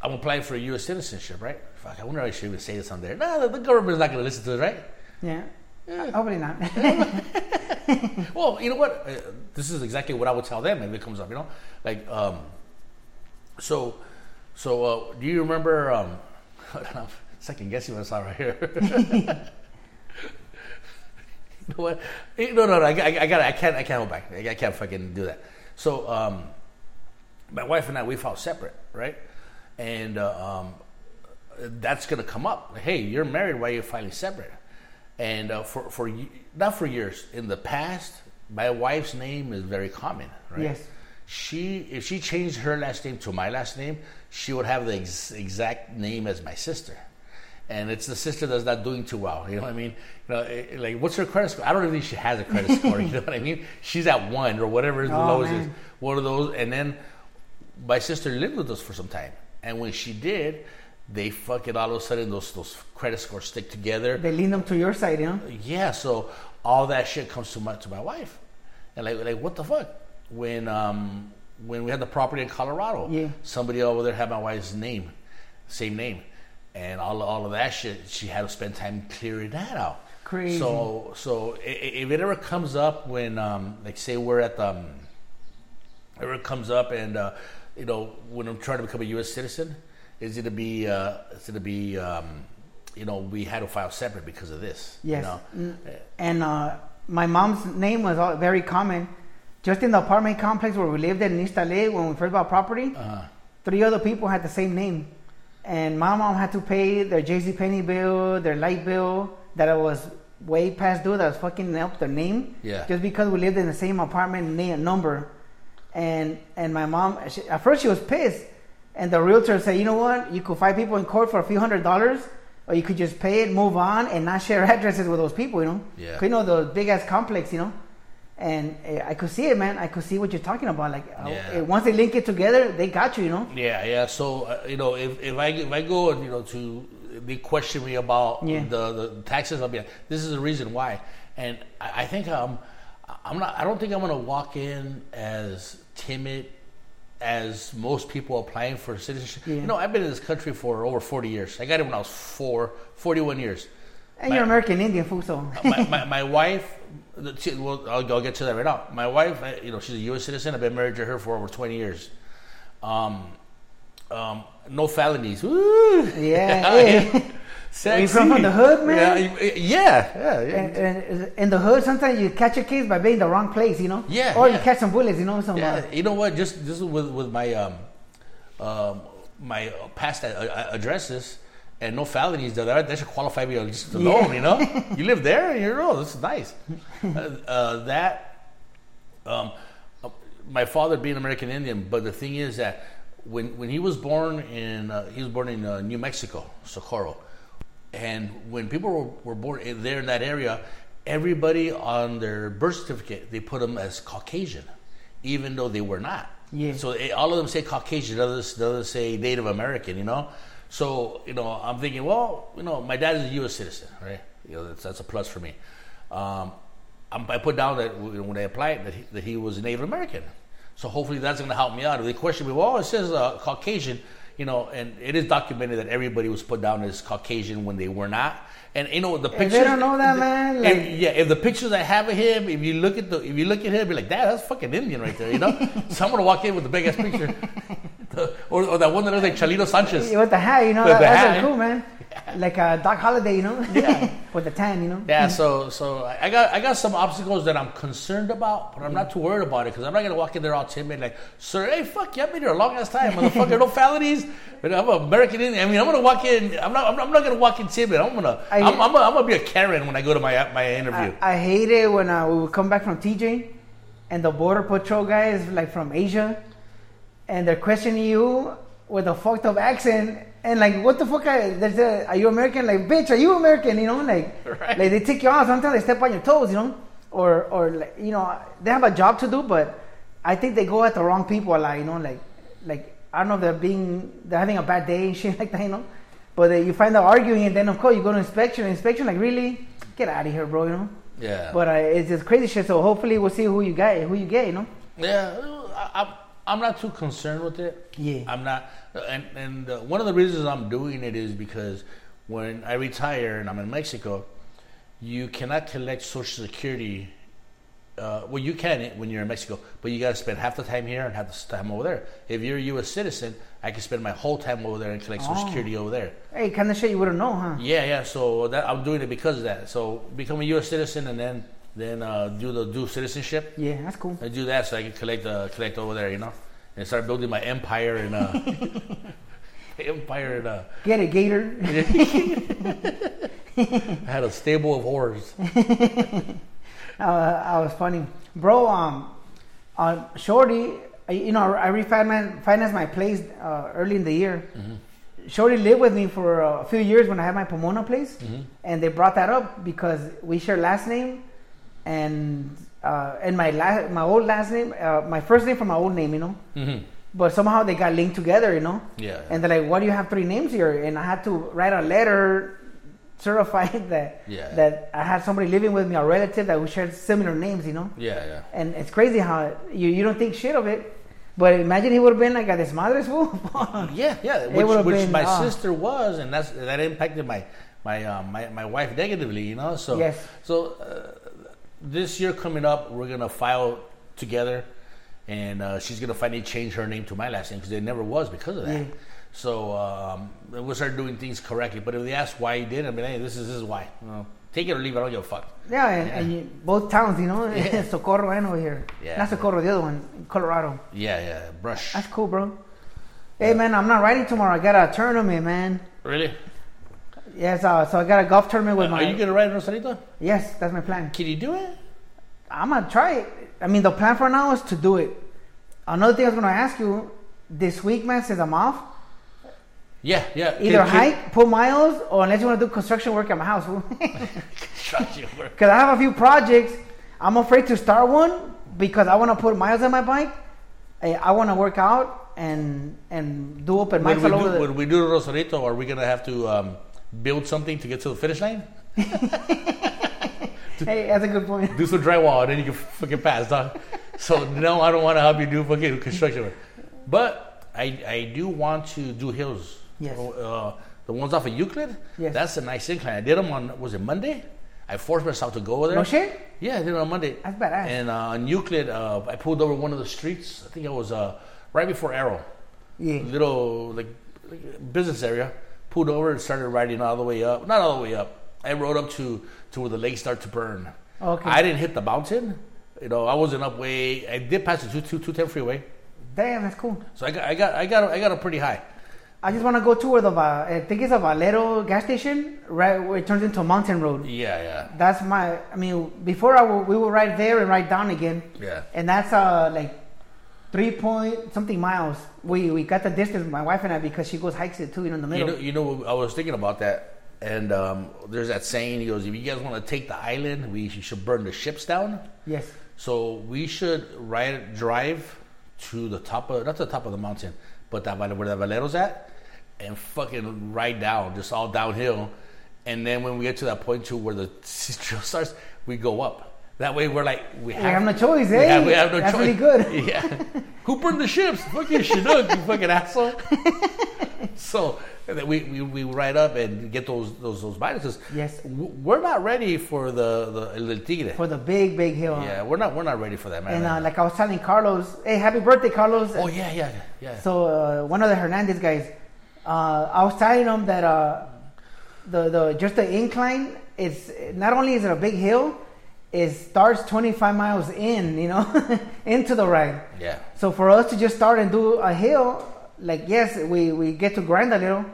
I'm applying for a U.S. citizenship, right? Fuck, I wonder if I should even say this on there. No, the, the government's not going to listen to it, right? Yeah. Yeah. Hopefully not. Well, you know what? Uh, this is exactly what I would tell them if it comes up. You know, like um, so, so uh, do you remember? Um, I'm second guessing what I saw right here. you know what? Eh, No, no, no. I, I, I got. I can't. I can't hold back. I, I can't fucking do that. So, um, my wife and I we filed separate, right? And uh, um, that's going to come up. Hey, you're married. Why are you filing separate? And uh, for for not for years in the past, my wife's name is very common, right? Yes. She if she changed her last name to my last name, she would have the ex- exact name as my sister. And it's the sister that's not doing too well. You know what I mean? You know, eh, like what's her credit score? I don't even think she has a credit score. You know what I mean? She's at one or whatever the Oh, lowest is. One of those. And then my sister lived with us for some time, and when she did, they fucking all of a sudden those those credit scores stick together. they lean them to your side, you know. Yeah, so all that shit comes to my to my wife, and like like what the fuck? When um when we had the property in Colorado, Yeah. somebody over there had my wife's name, same name, and all all of that shit. She had to spend time clearing that out. Crazy. So so if it ever comes up when um like say we're at the um, it comes up and uh, you know when I'm trying to become a U.S. citizen, is it to be uh, is it to be um, you know we had to file separate because of this? you Yes. know? Mm. And uh, my mom's name was very common. Just in the apartment complex where we lived in East LA when we first bought property, Uh-huh. three other people had the same name. And my mom had to pay their JC Penney bill, their light bill, that was way past due, that was fucking up their name. Yeah. Just because we lived in the same apartment name, number. And and my mom, she, at first she was pissed. And the realtor said, you know what? You could fight people in court for a few hundred dollars, or you could just pay it, move on, and not share addresses with those people, you know? Yeah. You know, those big ass complex, you know? And uh, I could see it, man. I could see what you're talking about. Like, uh, Yeah. uh, once they link it together, they got you, you know? Yeah, yeah. So uh, you know, if, if I if I go and you know to they question me about Yeah. the, the taxes, I'll be like, this is the reason why. And I, I think um, I'm not. I don't think I'm going to walk in as timid as most people applying for citizenship. Yeah. You know, I've been in this country for over 40 years. I got it when I was four, 41 years. And My- you're American Indian food, so. my, my, my wife, she- well, I'll, I'll get to that right now. My wife, I- you know, she's a U.S. citizen. I've been married to her for over 20 years. Um, um, no felonies. Woo! Yeah, Sexy. you from- from the hood, man? Yeah, yeah, yeah. yeah. And, and in the hood, sometimes you catch a case by being the wrong place, you know? Yeah, Or you catch some bullets, you know? Some, Yeah, uh, you know what? Just just with with my um, um, my past addresses and no felonies, that that should qualify me just alone. Yeah. You know, you live there, and you're oh, this is nice. uh, uh, that Um, uh, my father being American Indian, but the thing is that when when he was born in uh, he was born in uh, New Mexico, Socorro, and when people were, were born in, there in that area, everybody on their birth certificate they put them as Caucasian, even though they were not. Yeah. So eh, all of them say Caucasian, others the others say Native American. You know, so you know I'm thinking, well, you know, my dad is a U.S. citizen, right? You know, that's, that's a plus for me. Um, I'm, I put down that when I applied that he, that he was a Native American. So hopefully that's going to help me out. If they question me, well, it says uh, Caucasian, you know, and it is documented that everybody was put down as Caucasian when they were not. And you know the If pictures. they don't know that, man, if- yeah, if the pictures I have of him, if you look at the, if you look at him, be like, Dad, that's fucking Indian right there, you know. so I'm gonna walk in with the big ass picture, The- or, or that one that looks like Chalino Sanchez. With the hat, you know, that, that's hat. cool, man. Like a Doc Holliday, you know? Yeah. With the tan, you know? Yeah, so so I got I got some obstacles that I'm concerned about, but I'm not too worried about it because I'm not gonna walk in there all timid like, sir, hey, fuck, you, I've been here a long ass time, motherfucker, no felonies. But I'm an American Indian. I mean, I'm gonna walk in. I'm not. I'm not, I'm not gonna walk in timid. I'm gonna. I- am I'm, I'm gonna be a Karen when I go to my my interview. I, I hate it when uh, we would come back from TJ and the border patrol guys like from Asia and they're questioning you with a fucked up accent and like what the fuck I, there's a, are you American like bitch are you American you know like Right. like they take you off sometimes they step on your toes you know or or like, you know they have a job to do but I think they go at the wrong people a lot you know like like I don't know if they're being they're having a bad day and shit like that you know but uh, you find out arguing and then of course you go to inspection inspection like really get out of here bro you know yeah. but uh, it's just crazy shit. So hopefully we'll see who you get, who you get. You know. Yeah, I, I'm I'm not too concerned with it. Yeah. I'm not, and and uh, one of the reasons I'm doing it is because when I retire and I'm in Mexico, you cannot collect Social Security. Uh, well, you can when you're in Mexico, but you got to spend half the time here and half the time over there. If you're a U.S. citizen, I can spend my whole time over there and collect Social Oh. Security over there. Hey, kind of shit you wouldn't know, huh? Yeah, yeah. So that I'm doing it because of that. So become a U.S. citizen and then then uh, do the dual citizenship. Yeah, that's cool. I do that so I can collect uh, collect over there, you know, and start building my empire and uh, empire and uh, Get a Gator. I had a stable of whores. uh, I was funny, bro. Um, on Shorty, I- you know, I refinanced financed my place uh, early in the year. Shorty lived with me for a few years when I had my Pomona place, and they brought that up because we share last name, and uh, and my last my old last name, uh, my first name from my old name, you know. hmm But somehow they got linked together, you know. Yeah. And they're like, "Why do you have three names here?" And I had to write a letter certifying that Yeah. that I had somebody living with me, a relative that we shared similar names, you know. Yeah, yeah. And it's crazy how you, you don't think shit of it, but imagine he would have been like a desmadre fool. Yeah, yeah. Which, which been, my ah. sister was, and that's that impacted my my um, my, my wife negatively, you know. So Yes. So uh, this year coming up, we're gonna file together, and uh, she's gonna finally change her name to my last name because it never was because of that. Yeah. So um, we'll start doing things correctly. But if they ask why he did, I mean, hey, this is this is why. You know, take it or leave it. I don't give a fuck. yeah, and, and you, both towns, you know, Yeah. Socorro and over here. Yeah. Not Socorro, the other one, Colorado. Yeah, yeah. Brush. That's cool, bro. Hey man, I'm not riding tomorrow. I got a tournament, man. Really? Yes, uh, so I got a golf tournament with Are my. you gonna ride Rosarito? yes, that's my plan. Can you do it? I'm gonna try it. I mean, the plan for now is to do it. Another thing I was gonna ask you this week, man, since I'm off, Yeah, yeah. either Can- can- hike, pull miles, or unless you want to do construction work at my house. Construction work. Because I have a few projects. I'm afraid to start one because I want to put miles on my bike. I, I want to work out and and do open mics all do, over. The, when we do Rosarito, are we gonna have to um, build something to get to the finish line? hey, that's a good point. Do some drywall, and then you can fucking pass, dog. So no, I don't want to help you do fucking construction work. But I I do want to do hills. Yes. Uh, the ones off of Euclid. Yes. That's a nice incline. I did them on was it Monday? I forced myself to go over there. No shit. Yeah, I did it on Monday. That's badass. And uh, on Euclid, uh, I pulled over one of the streets. I think it was uh, right before Arrow. Yeah. little like, like, business area. Pulled over and started riding all the way up. Not all the way up. I rode up to to where the lakes start to burn. Okay. I didn't hit the mountain. You know, I wasn't up way. I did pass the two two two ten freeway, Damn, that's cool. so I got I got I got I got up pretty high. I just want to go to where the Va- I think it's a Valero gas station, right where it turns into a mountain road. Yeah, yeah, That's my. I mean, before I w- we would ride there and ride down again, yeah. and that's uh like three point something miles. We we got the distance, my wife and I, because she goes hikes it too, you know, in the You middle. know, you know, I was thinking about that, and um, there's that saying. He goes, "If you guys want to take the island, we should burn the ships down." yes. So we should ride drive to the top of not the top of the mountain, but that where the Valero's at, and fucking ride down, just all downhill. And then when we get to that point too where the trail starts, we go up. That way we're like we have, have no choice, we eh? have- we have no That's choice. really good. Yeah. Who burned the ships? Fucking Chinook, you fucking asshole. so we, we, we ride up and get those those those viruses. Yes. We're not ready for the the El Tigre. For the big big hill. Yeah, we're not we're not ready for that, man. And uh, like I was telling Carlos, hey, happy birthday, Carlos. oh yeah, yeah, yeah. So uh, one of the Hernandez guys, uh, I was telling him that uh, the the just the incline is not only is it a big hill, it starts 25 miles in, you know, into the ride. yeah, So for us to just start and do a hill, like yes, we we get to grind a little,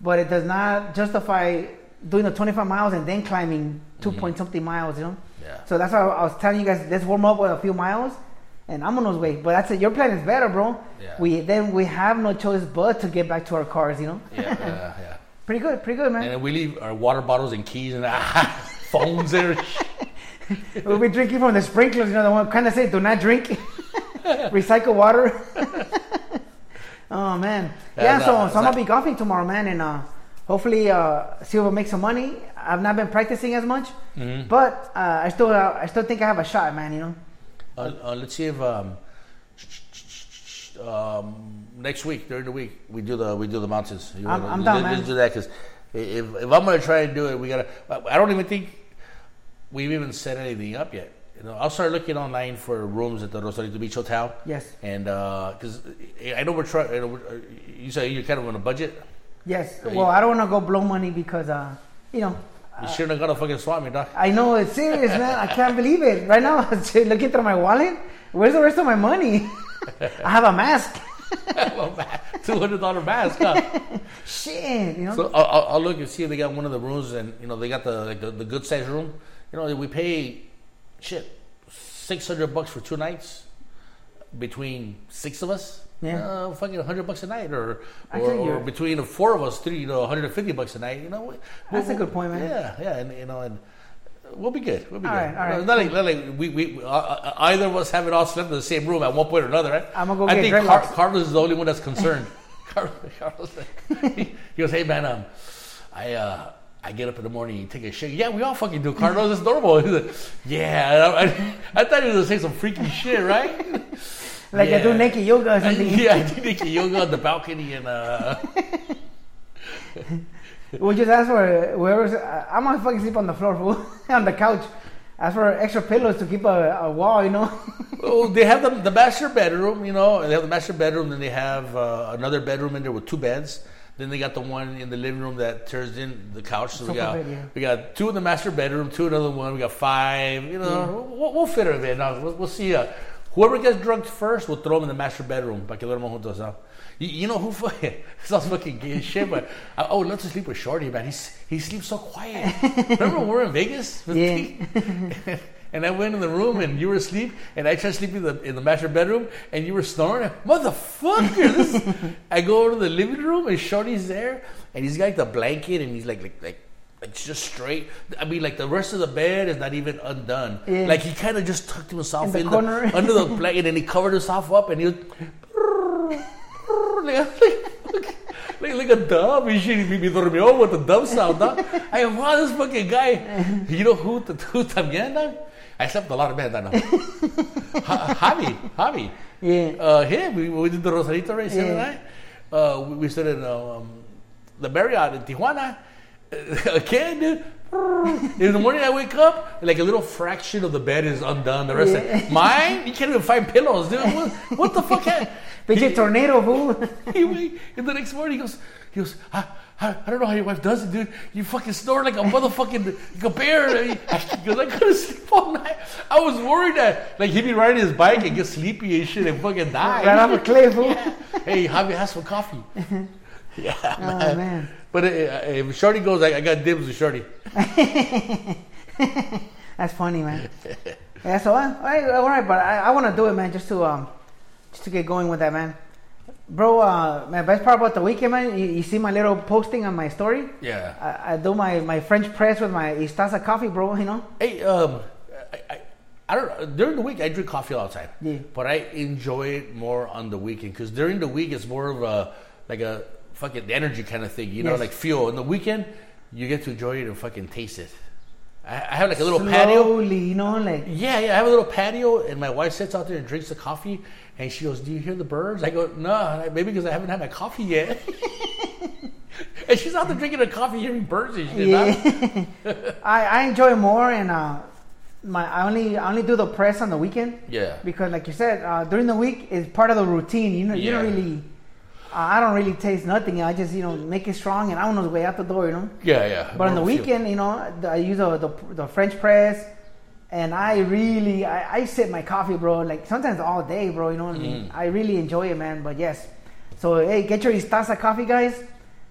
but it does not justify doing the 25 miles and then climbing 2 mm-hmm. point something miles, you know. Yeah. So that's why I was telling you guys, let's warm up with a few miles, and I'm on those way. But that's it. Your plan is better, bro. Yeah. We then we have no choice but to get back to our cars, you know. yeah, yeah, yeah. pretty good, pretty good, man. And we leave our water bottles and keys and ah, phones there. we'll be drinking from the sprinklers, you know, the one kind of say, do not drink, recycle water. oh man, yeah. So, so I'm gonna be golfing tomorrow, man, and uh, hopefully uh, see if we make some money. I've not been practicing as much, Mm-hmm. but uh, I still uh, I still think I have a shot, man. You know. Uh, uh, let's see if um, um, next week during the week we do the we do the mountains. You I'm- wanna- I'm down, let's do that because if if I'm gonna try and do it, we gotta. I I don't even think we've even set anything up yet. You know, I'll start looking online for rooms at the Rosarito Beach Hotel. Yes. And because I know we're trying. You, know, you say you're kind of on a budget. Yes. Well, you- I don't want to go blow money because uh, you know. You shouldn't have got a fucking swap me, doc. I know it's serious, man. I can't believe it. Right now, I'm looking through my wallet. Where's the rest of my money? I have a mask. Two hundred dollar mask. Huh? Shit, you know. So I'll, I'll- I'll look and see if they got one of the rooms, and you know they got the like the, the good size room. You know we pay shit six hundred bucks for two nights between six of us. Yeah. uh, fucking hundred bucks a night, or or, or between the four of us, three, you know, one hundred and fifty bucks a night. You know, we- That's a we'll- good point, man. Yeah, yeah, and you know, and we'll be good. We'll be All good. right, all right, Not like, not like we, we uh, uh, either of us haven't all slept in the same room at one point or another. Right? I'ma go I get think Car-. Carlos is the only one that's concerned. Carlos, Carlos he, he goes, "Hey man, um, I uh, I get up in the morning and take a shit. Yeah, we all fucking do. Carlos, it's normal. He's like, yeah, I, I, I thought he was gonna say some freaky shit, right? like I do naked yoga or something. yeah, I do naked yoga on the balcony and uh, We'll just ask for whoever's. I'm gonna fucking sleep on the floor, fool, on the couch. Ask for extra pillows to keep a, a wall, you know. oh, they have the, the master bedroom, you know. They have the master bedroom, then they have uh, another bedroom in there with two beds. Then they got the one in the living room that turns in the couch. So we got bed, yeah. we got two in the master bedroom, two in another one. We got five. You know, we'll, we'll fit it in. Now, we'll, we'll see. Uh, whoever gets drugged first, we'll throw them in the master bedroom. Pa que duerman juntos. huh? You, you know who fucking sounds fucking gay as shit, but I, I would love to sleep with Shorty, man. He's he sleeps so quiet. Remember when we were in Vegas? Yeah. And I went in the room and you were asleep, and I tried to sleep in the in the master bedroom, and you were snoring. Motherfucker! This, I go over to the living room and Shorty's there, and he's got like the blanket, and he's like like like. It's just straight. I mean, like the rest of the bed is not even undone. Yeah. Like he kind of just tucked himself In the in, corner. under the blanket, and he covered himself up, and he was like, like, like, like a dove. And shit, me, me dormió with the dove sound. Dog. I go, wow, this fucking guy. You know who, who también, dog? I slept a lot of bed, I know. Ha- Javi, Javi. Yeah. Uh, him, we, we did the Rosarito race the Yeah. night. Uh, we, we stood in um, the Marriott in Tijuana. Again, dude. In the morning, I wake up, like a little fraction of the bed is undone. The rest, Yeah. of mine, you can't even find pillows, dude. What, what the fuck? He- tornado, fool. he wait, and the next morning he goes, he goes, I, I, I don't know how your wife does it, dude. You fucking snore like a motherfucking like a bear. Goes, I couldn't sleep all night. I was worried that like he'd be riding his bike and get sleepy and shit and fucking die. Right off a cliff, fool. Hey, Javi has some coffee. Yeah, Oh, man. man. But uh, if Shorty goes, I, I got dibs with Shorty. That's funny, man. yeah, so uh, all right, all right, but I, I want to do it, man, just to um, just to get going with that, man. Bro, uh, my best part about the weekend, man, you, you see my little posting on my story. Yeah. I, I do my, my French press with my Istaza coffee, bro. You know. Hey, um, I, I, I don't during the week I drink coffee all the time. Yeah. But I enjoy it more on the weekend because during the week it's more of a like a fucking energy kind of thing, you know, Yes. like fuel. In the weekend, you get to enjoy it and fucking taste it. I, I have like a little patio. Slowly, you know, like Yeah, yeah. I have a little patio, and my wife sits out there and drinks the coffee. And she goes, "Do you hear the birds?" I go, "No, maybe because I haven't had my coffee yet." and she's out there drinking her coffee, hearing birds and shit. yeah. I, I enjoy more, and uh, my I only I only do the press on the weekend. Yeah. Because, like you said, uh, during the week is part of the routine. You know, you don't really. Uh, I don't really taste nothing. I just you know make it strong, and I'm on the way out the door. You know. Yeah, yeah. But on the weekend, you know, the- I use the, the the French press, and I really I, I sip my coffee, bro. Like sometimes all day, bro. You know what I mean? Mm. I really enjoy it, man. But yes, so hey, get your Istaza coffee, guys.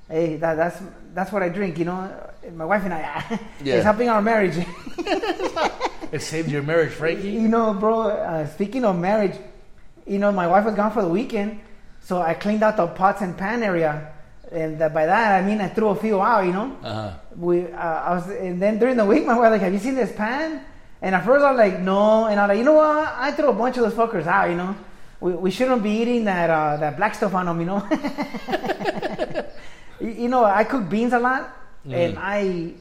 Hey, that, that's that's what I drink. You know, my wife and I. Yeah. it's helping our marriage. It saved your marriage, Frankie. you know, bro. Uh, speaking of marriage, you know, my wife was gone for the weekend, so I cleaned out the pots and pan area, and uh, by that I mean I threw a few out. You know. Uh huh. we uh, I was and then during the week my wife like have you seen this pan and at first I was like no. And I was like you know what? I threw a bunch of those fuckers out you know? We, we shouldn't be eating that uh, that black stuff on them you know? You, you know I cook beans a lot and I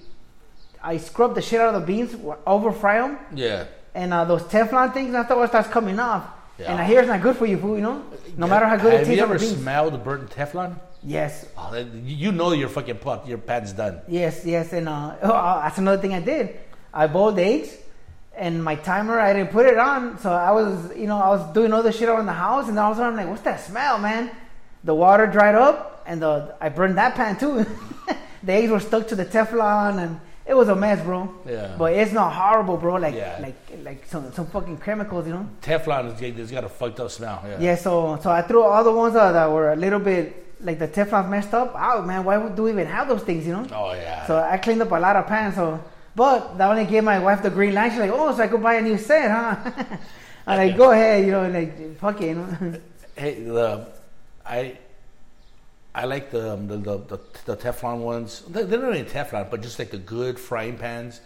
I scrub the shit out of the beans over fry them Yeah. and uh, those Teflon things after what starts coming off. Yeah. and I hear it's not good for you food you know? No matter how good it Have you ever smelled the burnt Teflon? yes. Oh, you know your fucking pot, your pan's done. Yes, yes, and uh, oh, that's another thing I did. I boiled eggs, and my timer I didn't put it on, so I was, you know, I was doing other shit around the house, and all of a sudden I'm like, "What's that smell, man?" The water dried up, and the I burned that pan too. the eggs were stuck to the Teflon, and it was a mess, bro. Yeah. But it's not horrible, bro. Like, Yeah. like, like some some fucking chemicals, you know. Teflon is it's got a fucked up smell. Yeah. Yeah, so so I threw all the ones that, that were a little bit like the Teflon messed up out, man. Why would do we even have those things, you know? Oh yeah. So I cleaned up a lot of pans. So, but that only gave my wife the green light. She's like, "Oh, so I could buy a new set, huh?" I'm like, "Go ahead, you know, and like fuck it." Hey, the I I like the um, the, the the Teflon ones. They're they're not really Teflon, but just like the good frying pans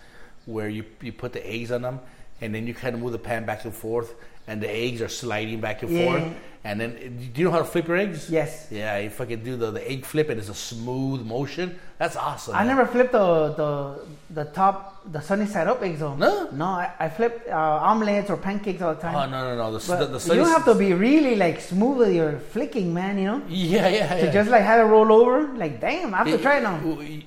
where you you put the eggs on them, and then you kind of move the pan back and forth, and the eggs are sliding back and Yeah. forth. And then, do you know how to flip your eggs? yes. Yeah, you fucking do the, the egg flip, and it's a smooth motion. That's awesome. I man. never flipped the the the top the sunny side up eggs though. No? no, I, I flip uh, omelets or pancakes all the time. Oh no no no! The, the, the you sunny- have to be really like smooth with your flicking, man. You know, Yeah yeah yeah. to just like have it roll over. Like, damn, I have to It- try it now.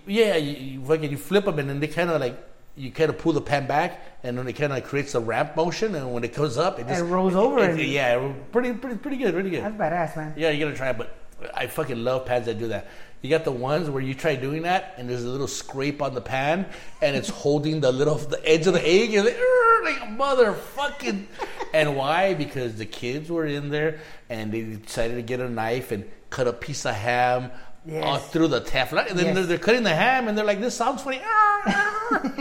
Yeah, you, you, fucking you flip them and then they kind of like you kind of pull the pan back and then it kind of creates a ramp motion and when it comes up it just It rolls over it- and- yeah, pretty pretty pretty good, pretty good. That's badass, man. Yeah, you gotta try it, but I fucking love pans that do that. You got the ones where you try doing that and there's a little scrape on the pan and it's holding the little the edge of the egg and like, like motherfucking and why? Because the kids were in there and they decided to get a knife and cut a piece of ham Yes. all through the Teflon and then Yes. they're, they're cutting the ham and they're like, This sounds funny. Arr, arr."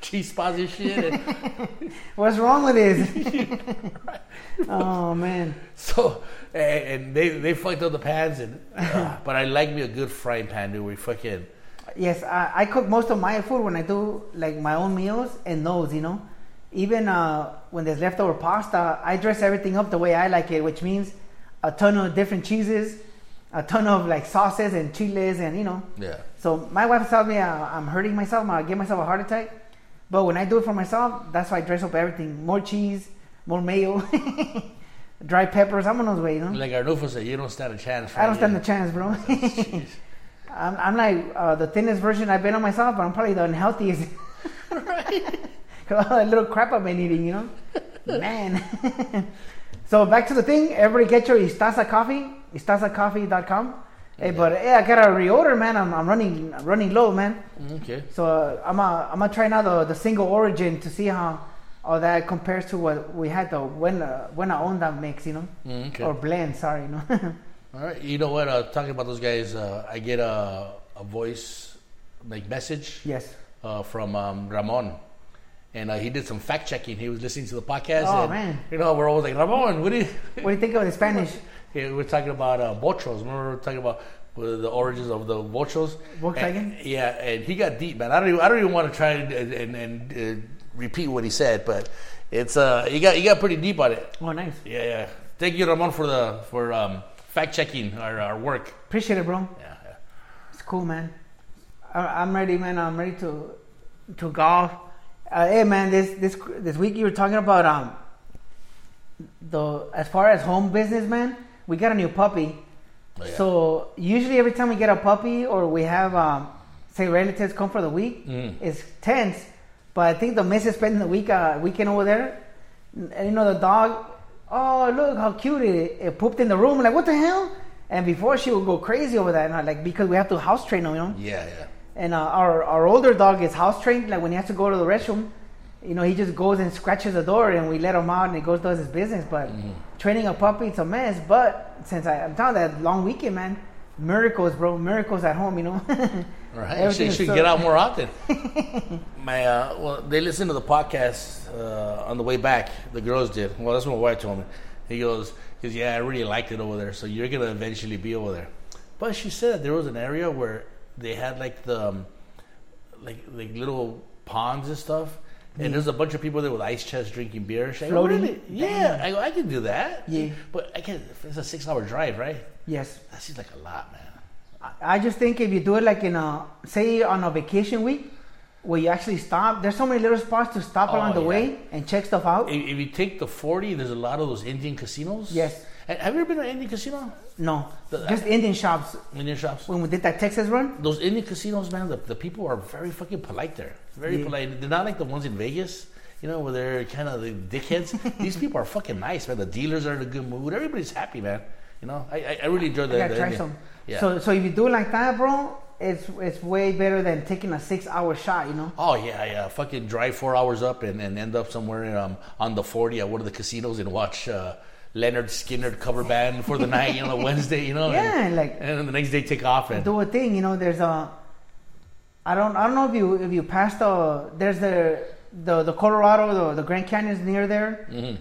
Cheese spots and shit. And, What's wrong with this? oh man. So and, and they they fucked up the pans and uh, but I like me a good frying pan, dude. We fucking Yes, I, I cook most of my food when I do like my own meals and those, you know. Even uh, when there's leftover pasta, I dress everything up the way I like it, which means a ton of different cheeses, a ton of like sauces and chiles, and you know. yeah. So my wife tells me uh, I'm hurting myself, I give myself a heart attack. But when I do it for myself, that's why I dress up everything: more cheese, more mayo, dry peppers. I'm on those way, you know. Like Arnulfo said, you don't stand a chance. I don't stand a chance, bro. I'm, I'm like uh, the thinnest version I've been on myself, but I'm probably the unhealthiest. Cause all that little crap I've been eating, you know? Man. So back to the thing. Everybody get your Istaza coffee, istazacoffee.com. Hey, but hey, I gotta reorder, man. I'm, I'm running I'm running low, man. Okay. So uh, I'm uh, I'm gonna try now the, the single origin to see how all that compares to what we had the when uh, when I own that mix, you know, Mm, okay. or blend. Sorry, you know. All right. You know what? Uh, talking about those guys, uh, I get a, a voice like message Yes. uh, from um, Ramon. And uh, he did some fact checking. He was listening to the podcast. Oh, and, man. You know, we're always like, Ramon, what do you. What do you think of the Spanish? Yeah, we're talking about uh, bochos. Remember, we are talking about uh, the origins of the bochos. Volkswagen? And- yeah, and he got deep, man. I don't even, I don't even want to try and, and, and uh, repeat what he said, but it's uh, he got he got pretty deep on it. Oh, nice. Yeah, yeah. Thank you, Ramon, for the for um, fact checking our, our work. Appreciate it, bro. Yeah, yeah. It's cool, man. I, I'm ready, man. I'm ready to to golf. Uh, hey, man, this this this week you were talking about um the as far as home business, man. We got a new puppy. Oh, yeah. So usually every time we get a puppy or we have um, say relatives come for the week, Mm. it's tense. But I think the missus spending the week uh, weekend over there, and you know the dog. Oh look how cute it, it pooped in the room. Like what the hell? And before she would go crazy over that, and I, like because we have to house train them, you know. yeah, yeah. And uh, our our older dog is house trained. Like when he has to go to the restroom, you know, he just goes and scratches the door, and we let him out, and he goes does his business. But training a puppy, it's a mess. But since I, I'm telling that long weekend, man, miracles, bro, miracles at home. You know. Right, you should, Everything you should so- get out more often. my uh, well, they listened to the podcast uh, on the way back. The girls did. Well, that's what my wife told me. He goes, because yeah, I really liked it over there. So you're gonna eventually be over there. But she said there was an area where they had like the um, like like little ponds and stuff. And there's a bunch of people there with ice chests drinking beer. Oh, Floating? really? Yeah, I, go, I can do that. Yeah. But I can. It's a six-hour drive, right? yes. That seems like a lot, man. I- I just think if you do it like in a say on a vacation week, where you actually stop, there's so many little spots to stop Oh, along the yeah. way and check stuff out. If, if you take the 40, there's a lot of those Indian casinos. Yes. Have you ever been to an Indian casino? No, The- just Indian shops. Indian shops? When we did that Texas run, Those Indian casinos, man, the, the people are very fucking polite there. Very Yeah. polite. They're not like the ones in Vegas, you know, where they're kind of the dickheads. These people are fucking nice, man. The dealers are in a good mood. Everybody's happy, man. You know, I, I, I really enjoy the. I gotta try some. Yeah. So, so if you do it like that, bro, it's it's way better than taking a six-hour shot. You know. Oh yeah, yeah. Fucking drive four hours up and, and end up somewhere in, um, on the forty at one of the casinos and watch uh, Lynyrd Skynyrd cover band for the night, you know, Wednesday, you know. Yeah, and, like- and then the next day take off and do a thing. You know, there's a. I don't. I don't know if you if you passed the there's the the the Colorado the the Grand Canyon's near there. Mhm.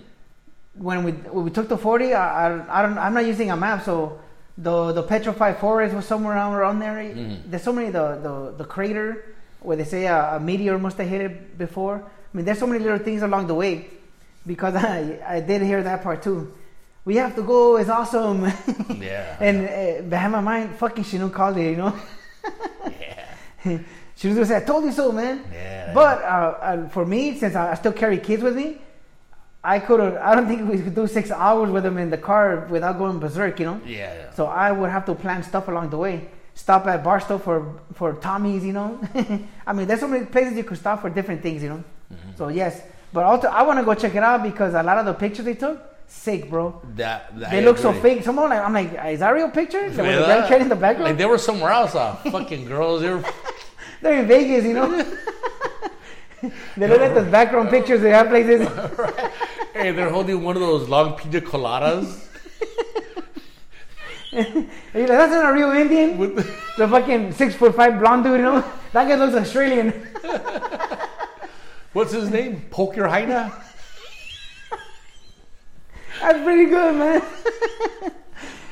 When we when we took the forty, I, I, I don't. I'm not using a map, so the the petrified forest was somewhere around around there. Mhm. There's so many the the the crater where they say a, a meteor must have hit it before. I mean, there's so many little things along the way because I I did hear that part too. We have to go. It's awesome. Yeah. and uh, behind my mind, fucking Shinu called it, you know. yeah. she was gonna say, "I told you so, man." Yeah. But uh, uh, for me, since I, I still carry kids with me, I could have. I don't think we could do six hours with them in the car without going berserk, you know. Yeah, yeah. So I would have to plan stuff along the way. Stop at Barstow for for Tommy's, you know. I mean, there's so many places you could stop for different things, you know. Mm-hmm. So yes, but also I want to go check it out because a lot of the pictures they took, sick, bro. That, that They I look so fake. Someone like I'm like, is that a real picture? Like, with the. Grand Canyon in the background. Like they were somewhere else. Uh, fucking girls. They were. They're in Vegas, you know. they look at the background pictures they have places. hey, they're holding one of those long pina coladas. Like, that's not a real Indian. With The fucking six foot five blonde dude, you know. That guy looks Australian. what's his name? Poker Heina. That's pretty good, man.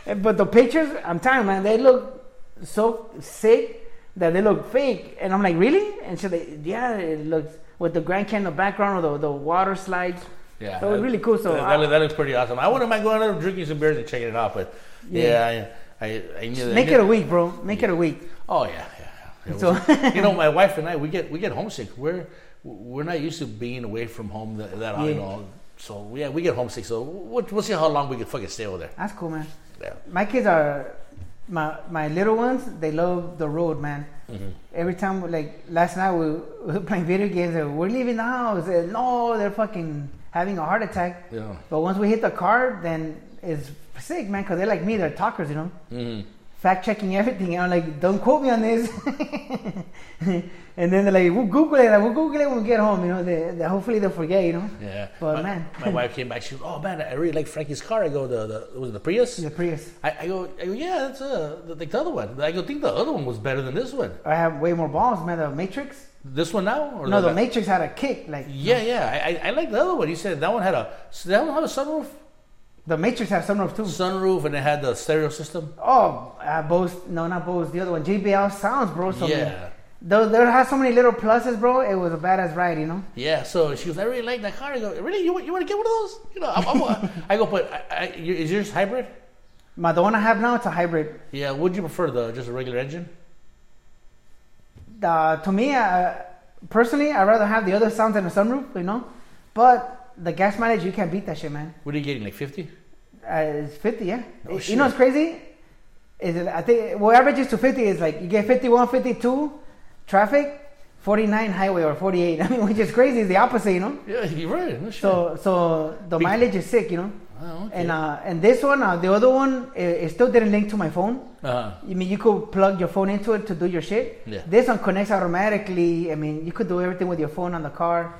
Eh, but the pictures, I'm telling man, they look so sick that they look fake. And I'm like, really? And so they, yeah, it looks with the Grand Canyon background or the, the water slides. Yeah, So it was really cool. So that, I- that, looks pretty awesome. I wouldn't mind going out and drinking some beers and checking it out, but yeah, I, I, I knew that. make it a week, bro. Make it a week. Oh yeah, yeah. yeah. So- you know, my wife and I, we get we get homesick. We're we're not used to being away from home that, that Yeah. know. So yeah, we get homesick. So we'll, we'll see how long we can fucking stay over there. That's cool, man. Yeah. My kids are my my little ones. They love the road, man. Mm-hmm. Every time, like last night, we, we were playing video games. And we're leaving the house. And, no, they're fucking having a heart attack. Yeah. But once we hit the car, then it's sick, man. Because they're like me. They're talkers, you know. hmm fact checking everything. And I'm like, don't quote me on this. and then they're like, we'll Google it. We'll Google it when we get home. You know, they, they, hopefully they'll forget. You know, Yeah. But, my, man. my wife came back. She goes, "Oh man, I really like Frankie's car." I go, "The the was it the Prius?" the Prius. I, I go, I go, "Yeah, that's uh, the, like the other one." I go, "Think the other one was better than this one." I have way more balls, man. The Matrix. This one now? Or No, the the Matrix had a kick. Like Yeah, yeah. I, I, I like the other one. He said that one had a that one had a sunroof, the Matrix had sunroof too. sunroof, and it had the stereo system. Oh, uh, Bose. No, not Bose. The other one, JBL sounds, bro. So Yeah. Though there has so many little pluses, bro. It was a badass ride, you know. Yeah, so she goes, I really like that car. I go, really? You, want- you want to get one of those? You know, I'm, I'm, I go, but I, I, is yours hybrid? My the one I have now, it's a hybrid. Yeah. Would you prefer the just a regular engine? Uh, to me, uh, personally, I'd rather have the other sounds than a sunroof, you know. But the gas mileage, you can't beat that shit, man. What are you getting? Like fifty? Uh, it's 50, yeah. Oh, you know what's crazy? Is it, I think what averages to 50 is like you get 51, 52 traffic, 49 highway or 48. I mean, which is crazy. It's the opposite, you know. Yeah, you're right. No. So, so the Big- mileage is sick, you know. oh, okay. And uh, and this one, uh, the other one, it, it still didn't link to my phone. uh-huh. I mean, you could plug your phone into it to do your shit. Yeah. This one connects automatically. I mean, you could do everything with your phone on the car.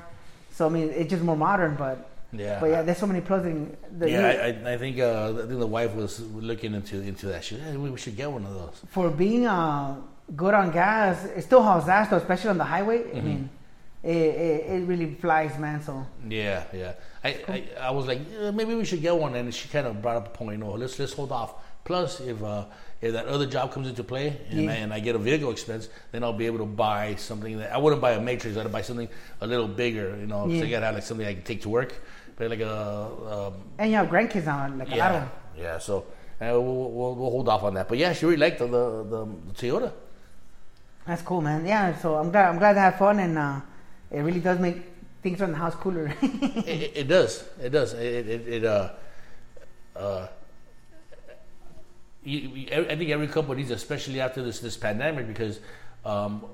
So I mean, it's just more modern, but Yeah. but yeah, there's so many pluses. in The, yeah, I, I, I think uh, I think the wife was looking into into that shit. Hey, we should get one of those. for being uh, good on gas, it still hauls ass though, especially on the highway. I Mhm. mean, it, it, it really flies, man. So Yeah, yeah. I, I, I was like, yeah, maybe we should get one, and she kind of brought up a point. No, let's let's hold off. Plus, if uh, if that other job comes into play and, Yeah. I, and I get a vehicle expense, then I'll be able to buy something that I wouldn't buy a Matrix. I'd buy something a little bigger. You know, Yeah. I gotta have like something I can take to work, but like a um, and you have grandkids now, like a lot of yeah, yeah. So uh, we'll, we'll, we'll hold off on that. But yeah, she really liked the the, the, the Toyota. That's cool, man. Yeah, so I'm glad I'm glad to have fun, and uh, it really does make things around the house cooler. it, it, it does. It does. It, it, it uh, uh, you, I think every couple needs, especially after this this pandemic, because um,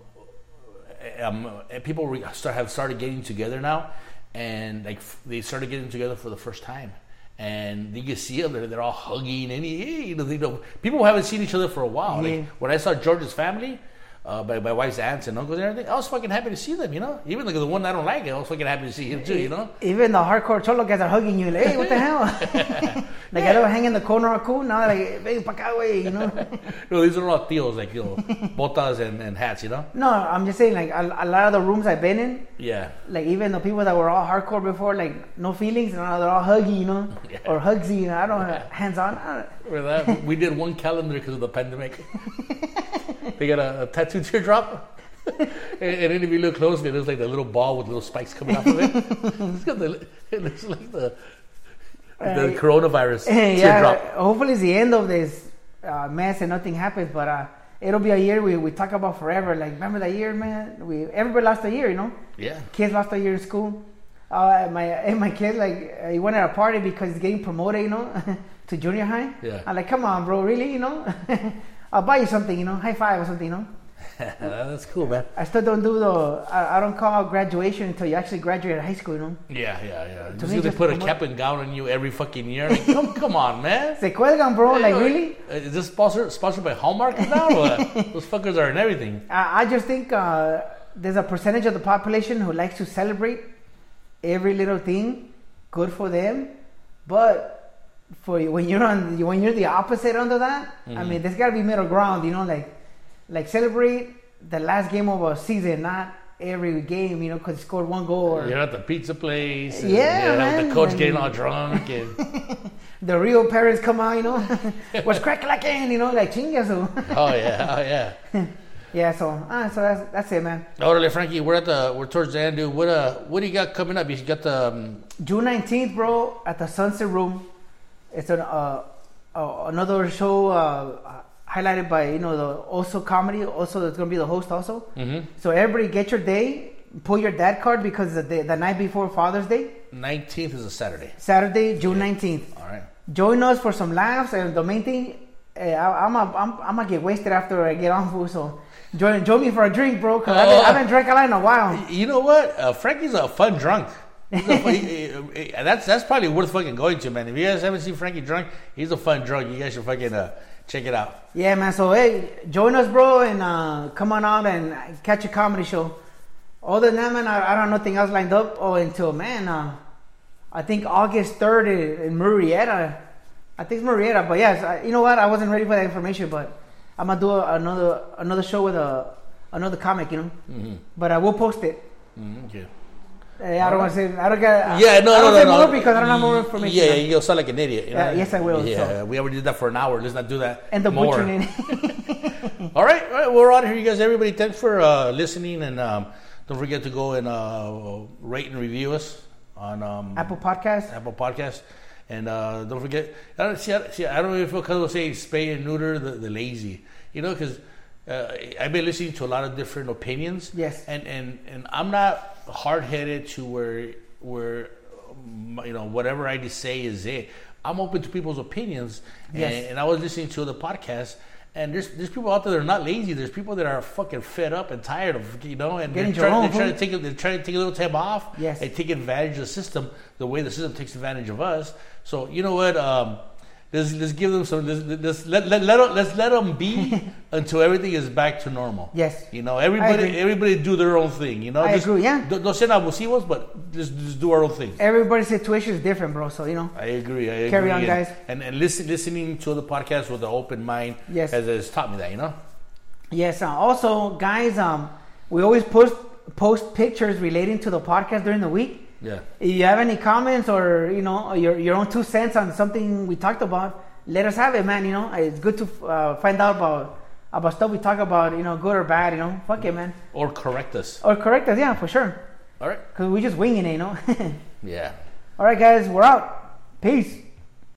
um, people re- start have started getting together now, and like f- they started getting together for the first time. And you can see them; they're, they're all hugging, and you know, you know, people haven't seen each other for a while. Yeah. Like when I saw George's family, uh, my, my wife's aunts and uncles and everything, I was fucking happy to see them. You know, even like the one I don't like, I was fucking happy to see him too. You know, Even the hardcore cholo guys are hugging you, like, hey, what the hell? like, I don't hang in the corner, cool. Now, they're like, hey, pa acá, güey, you know? no, these are all tios, like you know, botas and, and hats. You know, no, I'm just saying, like, a, a lot of the rooms I've been in, yeah. like, even the people that were all hardcore before, like, no feelings, and now they're all huggy, you know? Yeah. Or hugsy, you know? I don't have hands on. I don't, we did one calendar because of the pandemic. They got a, a tattoo teardrop. and, and then if you look closely, it looks like the little ball with little spikes coming off of it. it's got the, it looks like the the Uh, coronavirus yeah, teardrop. hopefully it's the end of this uh, mess and nothing happens, but uh, it'll be a year we, we talk about forever. Like, remember that year, man? We Everybody lost a year, you know? Yeah. kids lost a year in school. Uh, my and my kid like uh, he went at a party because he's getting promoted, you know, to junior high. Yeah. I'm like, come on, bro, really, you know? I'll buy you something, you know, high five or something, you know. That's cool, man. I still don't do the. I, I don't call graduation until you actually graduate high school, you know. Yeah, yeah, yeah. To Just me, because they just put a promote- cap and gown on you every fucking year. Like, come, come on, man. Se cuelgan, bro. Like really? Uh, Is this sponsored sponsored by Hallmark now? or what? Those fuckers are in everything. I, I just think uh, there's a percentage of the population who likes to celebrate every little thing. Good for them, but for you, when you're on when you're the opposite under that, I Mhm. mean, there's got to be middle ground. You know, like like celebrate the last game of a season, not every game. You know, because you scored one goal or You're at the pizza place. and, Yeah, you know, man. The coach And- getting all drunk and the real parents come out. You know, what's crack like You know, like chingazo. oh yeah, oh yeah. yeah, so ah, so that's that's it, man. Orale, Frankie, we're at the we're towards the end, dude. What uh, what do you got coming up? You got the um, June 19th, bro, at the Sunset Room. It's an, uh, uh, another show uh, highlighted by, you know, the also comedy. Also, that's going to be the host also. mhm. So everybody get your day. Pull your dad card because the, day, the night before Father's Day, 19th is a Saturday. Saturday, June 19th. All right. Join us for some laughs. And the main thing, uh, I, I'm going I'm, I'm to get wasted after I get on food. So join, join me for a drink, bro, because I, Oh. haven't- I haven't drank a lot in a while. You know what? Uh, Frankie's a fun drunk. A that's that's probably worth fucking going to, man. If you guys haven't seen Frankie drunk, he's a fun drunk. You guys should fucking uh, Check it out. Yeah, man. So hey, join us, bro, and uh, come on out and catch a comedy show. Other than that, man, I, I don't have nothing else lined up. Oh, until man, uh, I think August third in, Murrieta. I think it's Murrieta, but yes, I, you know what? I wasn't ready for that information, but I'm gonna do a, another another show with a another comic, you know. Mm-hmm. But I will post it. Mm, okay. Eh, I don't want to say. I don't get. Yeah, no, I no, don't no, say no. more because I don't have more information. Yeah, you'll sound like an idiot. you know? yes, I will, Yeah, so. we already did that for an hour. Let's not do that. And the more. butchering. All right, all right, we're out here, you guys. Everybody, thanks for uh, listening, and um, don't forget to go and uh, rate and review us on um, Apple Podcast. Apple Podcast. And uh, don't forget, I don't see. I, see, I don't even feel comfortable saying spay and neuter the, the lazy. You know, because uh, I've been listening to a lot of different opinions. Yes. And and and I'm not hard headed to where where um, you know whatever I just say is it. I'm open to people's opinions. Yes. And, and I was listening to the podcast. And there's there's people out there that are not lazy. There's people that are fucking fed up and tired of you know, and Getting they're, trying, they're trying to take they're trying to take a little time off. Yes. And take advantage of the system the way the system takes advantage of us. So you know what? Um, let's let's give them some. Let's, let's let let let them, let's let them be until everything is back to normal. Yes. You know, everybody everybody do their own thing. You know, I just, agree, yeah. Don't, don't say abusivos, but just just do our own thing. Everybody's situation is different, bro. So you know. I agree. I agree. Carry on, and, guys. And and listen, listening to the podcast with an open mind Yes. has, has taught me that. You know. Yes. Uh, also, guys, um, we always post post pictures relating to the podcast during the week. Yeah. If you have any comments or you know your your own two cents on something we talked about, let us have it, man. You know, it's good to uh, find out about about stuff we talk about. You know, good or bad. You know, fuck it, man. Or correct us. Or correct us, yeah, for sure. All right. Cause we're just winging it, you know. Yeah. All right, guys, we're out. Peace.